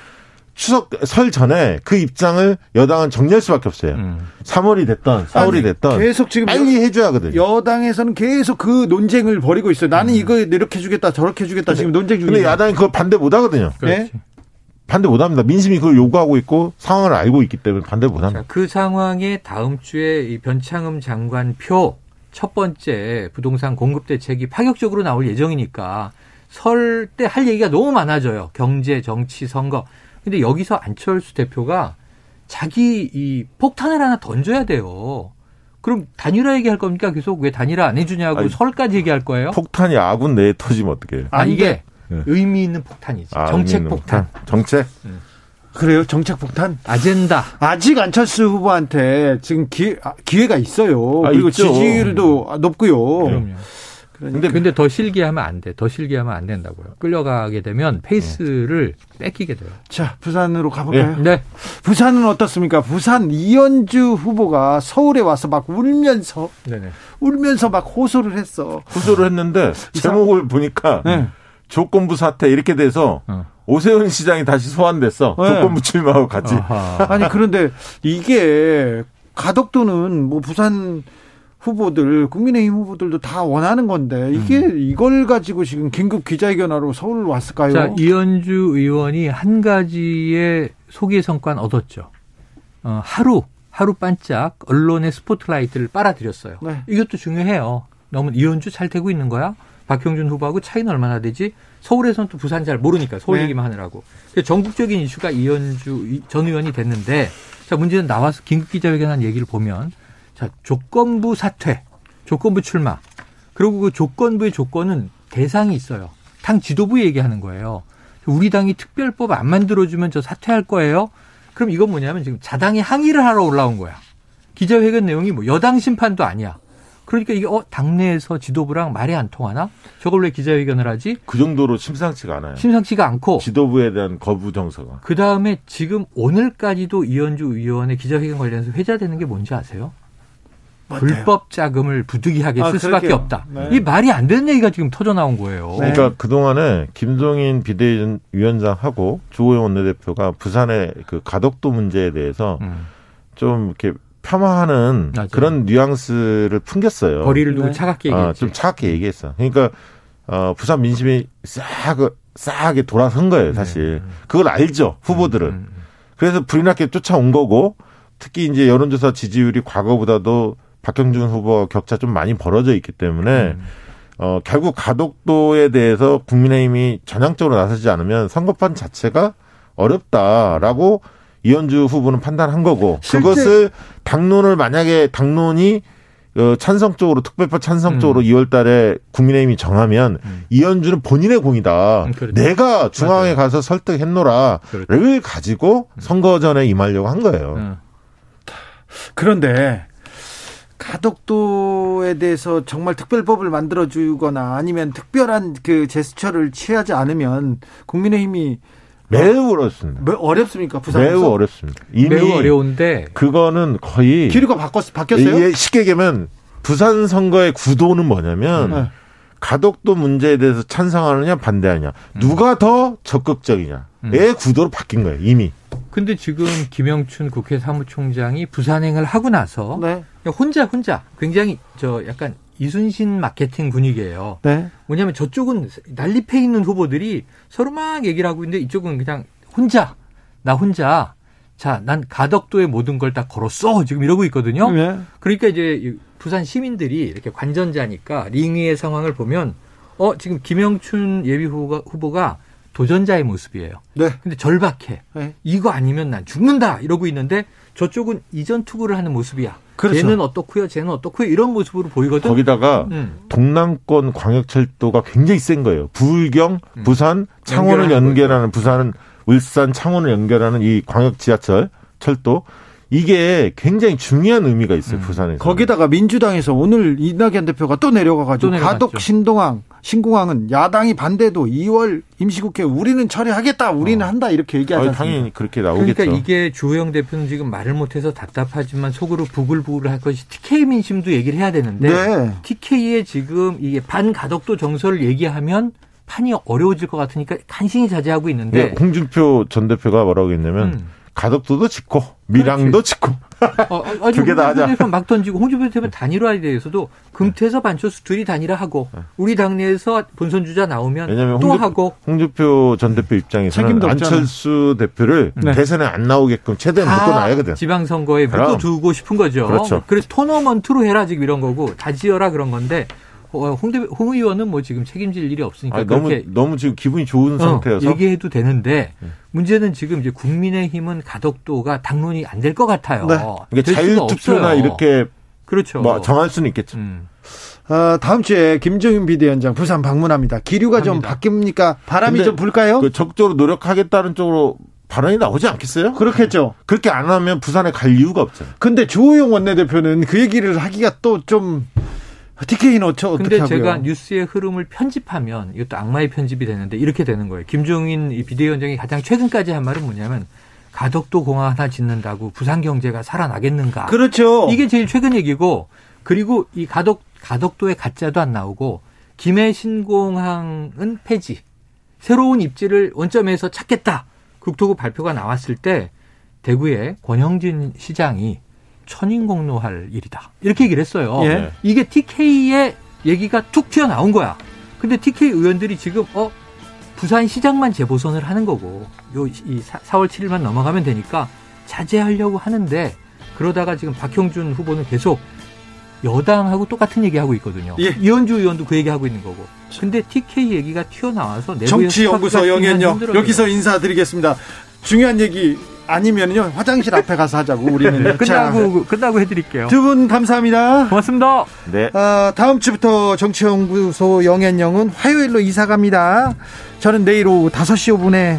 추석 설 전에 그 입장을 여당은 정리할 수밖에 없어요. 음. 3월이 됐던 4월이 아니, 됐던 계속 지금 빨리 해줘야 하거든요. 여당에서는 계속 그 논쟁을 벌이고 있어요. 나는 이거 이렇게 해주겠다 저렇게 해주겠다 지금 논쟁 중이에요. 음. 근데 야당이 그걸 반대 못 하거든요. 네? 반대 못 합니다. 민심이 그걸 요구하고 있고 상황을 알고 있기 때문에 반대 못 합니다. 자, 그 상황에 다음 주에 이 변창흠 장관 표 첫 번째 부동산 공급 대책이 파격적으로 나올 예정이니까 설 때 할 얘기가 너무 많아져요. 경제, 정치, 선거. 근데 여기서 안철수 대표가 자기 이 폭탄을 하나 던져야 돼요. 그럼 단일화 얘기할 겁니까? 계속 왜 단일화 안 해주냐고 아니, 설까지 얘기할 거예요? 폭탄이 아군 내에 터지면 어떡해요? 아, 안 이게 네. 의미 있는 폭탄이지. 아, 정책 있는 폭탄. 정책? 그래요 정책 폭탄. 아젠다. 아직 안철수 후보한테 지금 기회, 아, 기회가 있어요. 아, 그리고 있죠. 지지율도 높고요. 그럼요. 근데 근데 더 실기하면 안 돼. 더 실기하면 안 된다고요. 끌려가게 되면 페이스를 뺏기게 돼요. 자 부산으로 가볼까요? 네. 부산은 어떻습니까? 부산 이현주 후보가 서울에 와서 막 울면서 네네. 울면서 막 호소를 했어. 후소를 했는데 제목을 보니까 네. 조건부 사태 이렇게 돼서 어. 오세훈 시장이 다시 소환됐어. 네. 조건부 출마하고 같이. 아니 그런데 이게 가덕도는 뭐 부산 후보들 국민의힘 후보들도 다 원하는 건데 이게 이걸 가지고 지금 긴급 기자회견하러 서울 왔을까요? 자, 이현주 의원이 한 가지의 소개 성과는 얻었죠. 어, 하루, 하루 반짝 언론의 스포트라이트를 빨아들였어요. 네. 이것도 중요해요. 너무 이현주 잘 되고 있는 거야? 박형준 후보하고 차이는 얼마나 되지? 서울에서는 또 부산 잘 모르니까 서울 네. 얘기만 하느라고. 전국적인 이슈가 이현주 전 의원이 됐는데 자 문제는 나와서 긴급 기자회견한 얘기를 보면 자 조건부 사퇴, 조건부 출마 그리고 그 조건부의 조건은 대상이 있어요. 당 지도부 얘기하는 거예요. 우리 당이 특별법 안 만들어주면 저 사퇴할 거예요. 그럼 이건 뭐냐면 지금 자당이 항의를 하러 올라온 거야. 기자회견 내용이 뭐 여당 심판도 아니야. 그러니까 이게 어 당내에서 지도부랑 말이 안 통하나? 저걸 왜 기자회견을 하지? 그 정도로 심상치가 않아요. 심상치가 않고 지도부에 대한 거부 정서가. 그 다음에 지금 오늘까지도 이현주 의원의 기자회견 관련해서 회자되는 게 뭔지 아세요? 불법 자금을 부득이하게 아, 쓸 수밖에. 없다. 네. 이 말이 안 되는 얘기가 지금 터져 나온 거예요. 그러니까 그 동안에 김종인 비대위원장하고 주호영 원내대표가 부산의 그 가덕도 문제에 대해서 음. 좀 이렇게 폄하하는 맞아요. 그런 뉘앙스를 풍겼어요. 거리를 두고 네. 차갑게 아, 얘기했지. 좀 차갑게 얘기했어. 그러니까 어, 부산 민심이 싹 싸하게 돌아선 거예요, 사실. 그걸 알죠, 후보들은. 음, 그래서 불이 나게 쫓아온 거고 특히 이제 여론조사 지지율이 과거보다도 박형준 후보와 격차 좀 많이 벌어져 있기 때문에 음. 어 결국 가덕도에 대해서 국민의힘이 전향적으로 나서지 않으면 선거판 자체가 어렵다라고 이현주 후보는 판단한 거고 그것을 당론을 만약에 당론이 어, 찬성 쪽으로 특별법 찬성 쪽으로 음. 2월 달에 국민의힘이 정하면 음. 이현주는 본인의 공이다. 음, 그렇죠. 내가 중앙에 맞아요. 가서 설득했노라를 그렇죠. 가지고 선거 전에 임하려고 한 거예요. 음. 그런데 가덕도에 대해서 정말 특별법을 만들어 주거나 아니면 특별한 그 제스처를 취하지 않으면 국민의힘이 매우 어렵습니다. 뭐 어렵습니까 부산에서? 매우 어렵습니다. 이미 매우 어려운데 그거는 거의 기류가 바꿨 바뀌었어요? 이게 쉽게 얘기하면 부산 선거의 구도는 뭐냐면 네. 가덕도 문제에 대해서 찬성하느냐 반대하느냐 누가 더 적극적이냐의 구도로 바뀐 거예요 이미. 근데 지금 김영춘 국회 사무총장이 부산행을 하고 나서 네. 혼자 혼자 굉장히 저 약간 이순신 마케팅 분위기예요. 네. 뭐냐면 저쪽은 난립해 있는 후보들이 서로 막 얘기를 하고 있는데 이쪽은 그냥 혼자 나 혼자 자 난 가덕도의 모든 걸 다 걸었어 지금 이러고 있거든요. 네. 그러니까 이제 이 부산 시민들이 이렇게 관전자니까 링위의 상황을 보면 어 지금 김영춘 예비 후보가, 후보가 도전자의 모습이에요. 네. 근데 절박해. 네. 이거 아니면 난 죽는다 이러고 있는데 저쪽은 이전 투구를 하는 모습이야. 그렇죠. 쟤는 어떻고요, 쟤는 어떻고요 이런 모습으로 보이거든. 거기다가 음. 동남권 광역철도가 굉장히 센 거예요. 부울경, 음. 부산, 창원을 연결하는 연결하는 부산, 울산, 창원을 연결하는 이 광역 지하철 철도 이게 굉장히 중요한 의미가 있어요. 음. 부산에서. 거기다가 민주당에서 오늘 이낙연 대표가 또 내려가가지고 또. 가덕 신동항 신공항은 야당이 반대도 2월 임시국회 우리는 처리하겠다 우리는 한다 이렇게 않습니까? 당연히 그렇게 나오겠죠. 그러니까 이게 주호영 대표는 지금 말을 못해서 답답하지만 속으로 부글부글 할 것이 TK 민심도 얘기를 해야 되는데 네. TK의 지금 이게 반가덕도 정서를 얘기하면 판이 어려워질 것 같으니까 간신히 자제하고 있는데 네, 홍준표 전 대표가 뭐라고 했냐면 음. 가덕도도 짓고 밀양도 짓고 어, 아니, 두개 다 하자. 홍준표 대표 막 던지고 홍준표 대표 단일화에 대해서도 금태섭 안철수 둘이 단일화 하고 우리 당내에서 본선 주자 나오면 왜냐면 또 홍준- 하고 홍준표 전 대표 입장에서는 책임도 없잖아. 안철수 대표를 네. 대선에 안 나오게끔 최대한 다 묶어놔야거든. 지방선거에. 묶어두고 싶은 거죠. 그렇죠. 그래서 토너먼트로 해라 지금 이런 거고 다 지어라 그런 건데 어, 홍, 대, 홍 의원은 뭐 지금 책임질 일이 없으니까 아니, 너무 그렇게 너무 지금 기분이 좋은 어, 상태여서 얘기해도 되는데 문제는 지금 이제 국민의힘은 가덕도가 당론이 안 될 것 같아요. 네. 자율투표나 없어요. 이렇게 그렇죠. 뭐 정할 수는 있겠죠. 음. 어, 다음 주에 김종인 비대위원장 부산 방문합니다. 기류가 좀 합니다. 바뀝니까? 바람이 좀 불까요? 그 적극적으로 노력하겠다는 쪽으로 발언이 나오지 않겠어요? 그렇겠죠. 그렇게 안 하면 부산에 갈 이유가 없잖아요. 근데 주호영 원내대표는 그 얘기를 하기가 또 좀 TK는 어쩌, 어떻게 근데 하고요? 제가 뉴스의 흐름을 편집하면 이것도 악마의 편집이 되는데 이렇게 되는 거예요. 김종인 이 비대위원장이 가장 최근까지 한 말은 뭐냐면 가덕도 공항 하나 짓는다고 부산 경제가 살아나겠는가? 그렇죠. 이게 제일 최근 얘기고 그리고 이 가덕 가덕도의 가짜도 안 나오고 김해 신공항은 폐지. 새로운 입지를 원점에서 찾겠다. 국토부 발표가 나왔을 때 대구의 권영진 시장이 천인공노할 일이다. 이렇게 얘기를 했어요. 예. 이게 TK의 얘기가 툭 튀어나온 거야. 근데 TK 의원들이 지금 어 부산 시장만 재보선을 하는 거고 요 이 4월 7일만 넘어가면 되니까 자제하려고 하는데 그러다가 지금 박형준 후보는 계속 여당하고 똑같은 얘기하고 있거든요. 예. 이현주 의원도 그 얘기하고 있는 거고. 근데 TK 얘기가 튀어나와서 정치연구소 힘들어져요. 여기서 인사드리겠습니다. 중요한 얘기 아니면요 화장실 앞에 가서 하자고 우리는 끝나고 끝나고 해드릴게요. 두 분 감사합니다. 고맙습니다. 네. 어, 다음 주부터 정치연구소 영현영은 화요일로 이사 갑니다. 저는 내일 오후 5시 5분에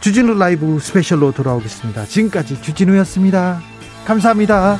주진우 라이브 스페셜로 돌아오겠습니다. 지금까지 주진우였습니다. 감사합니다.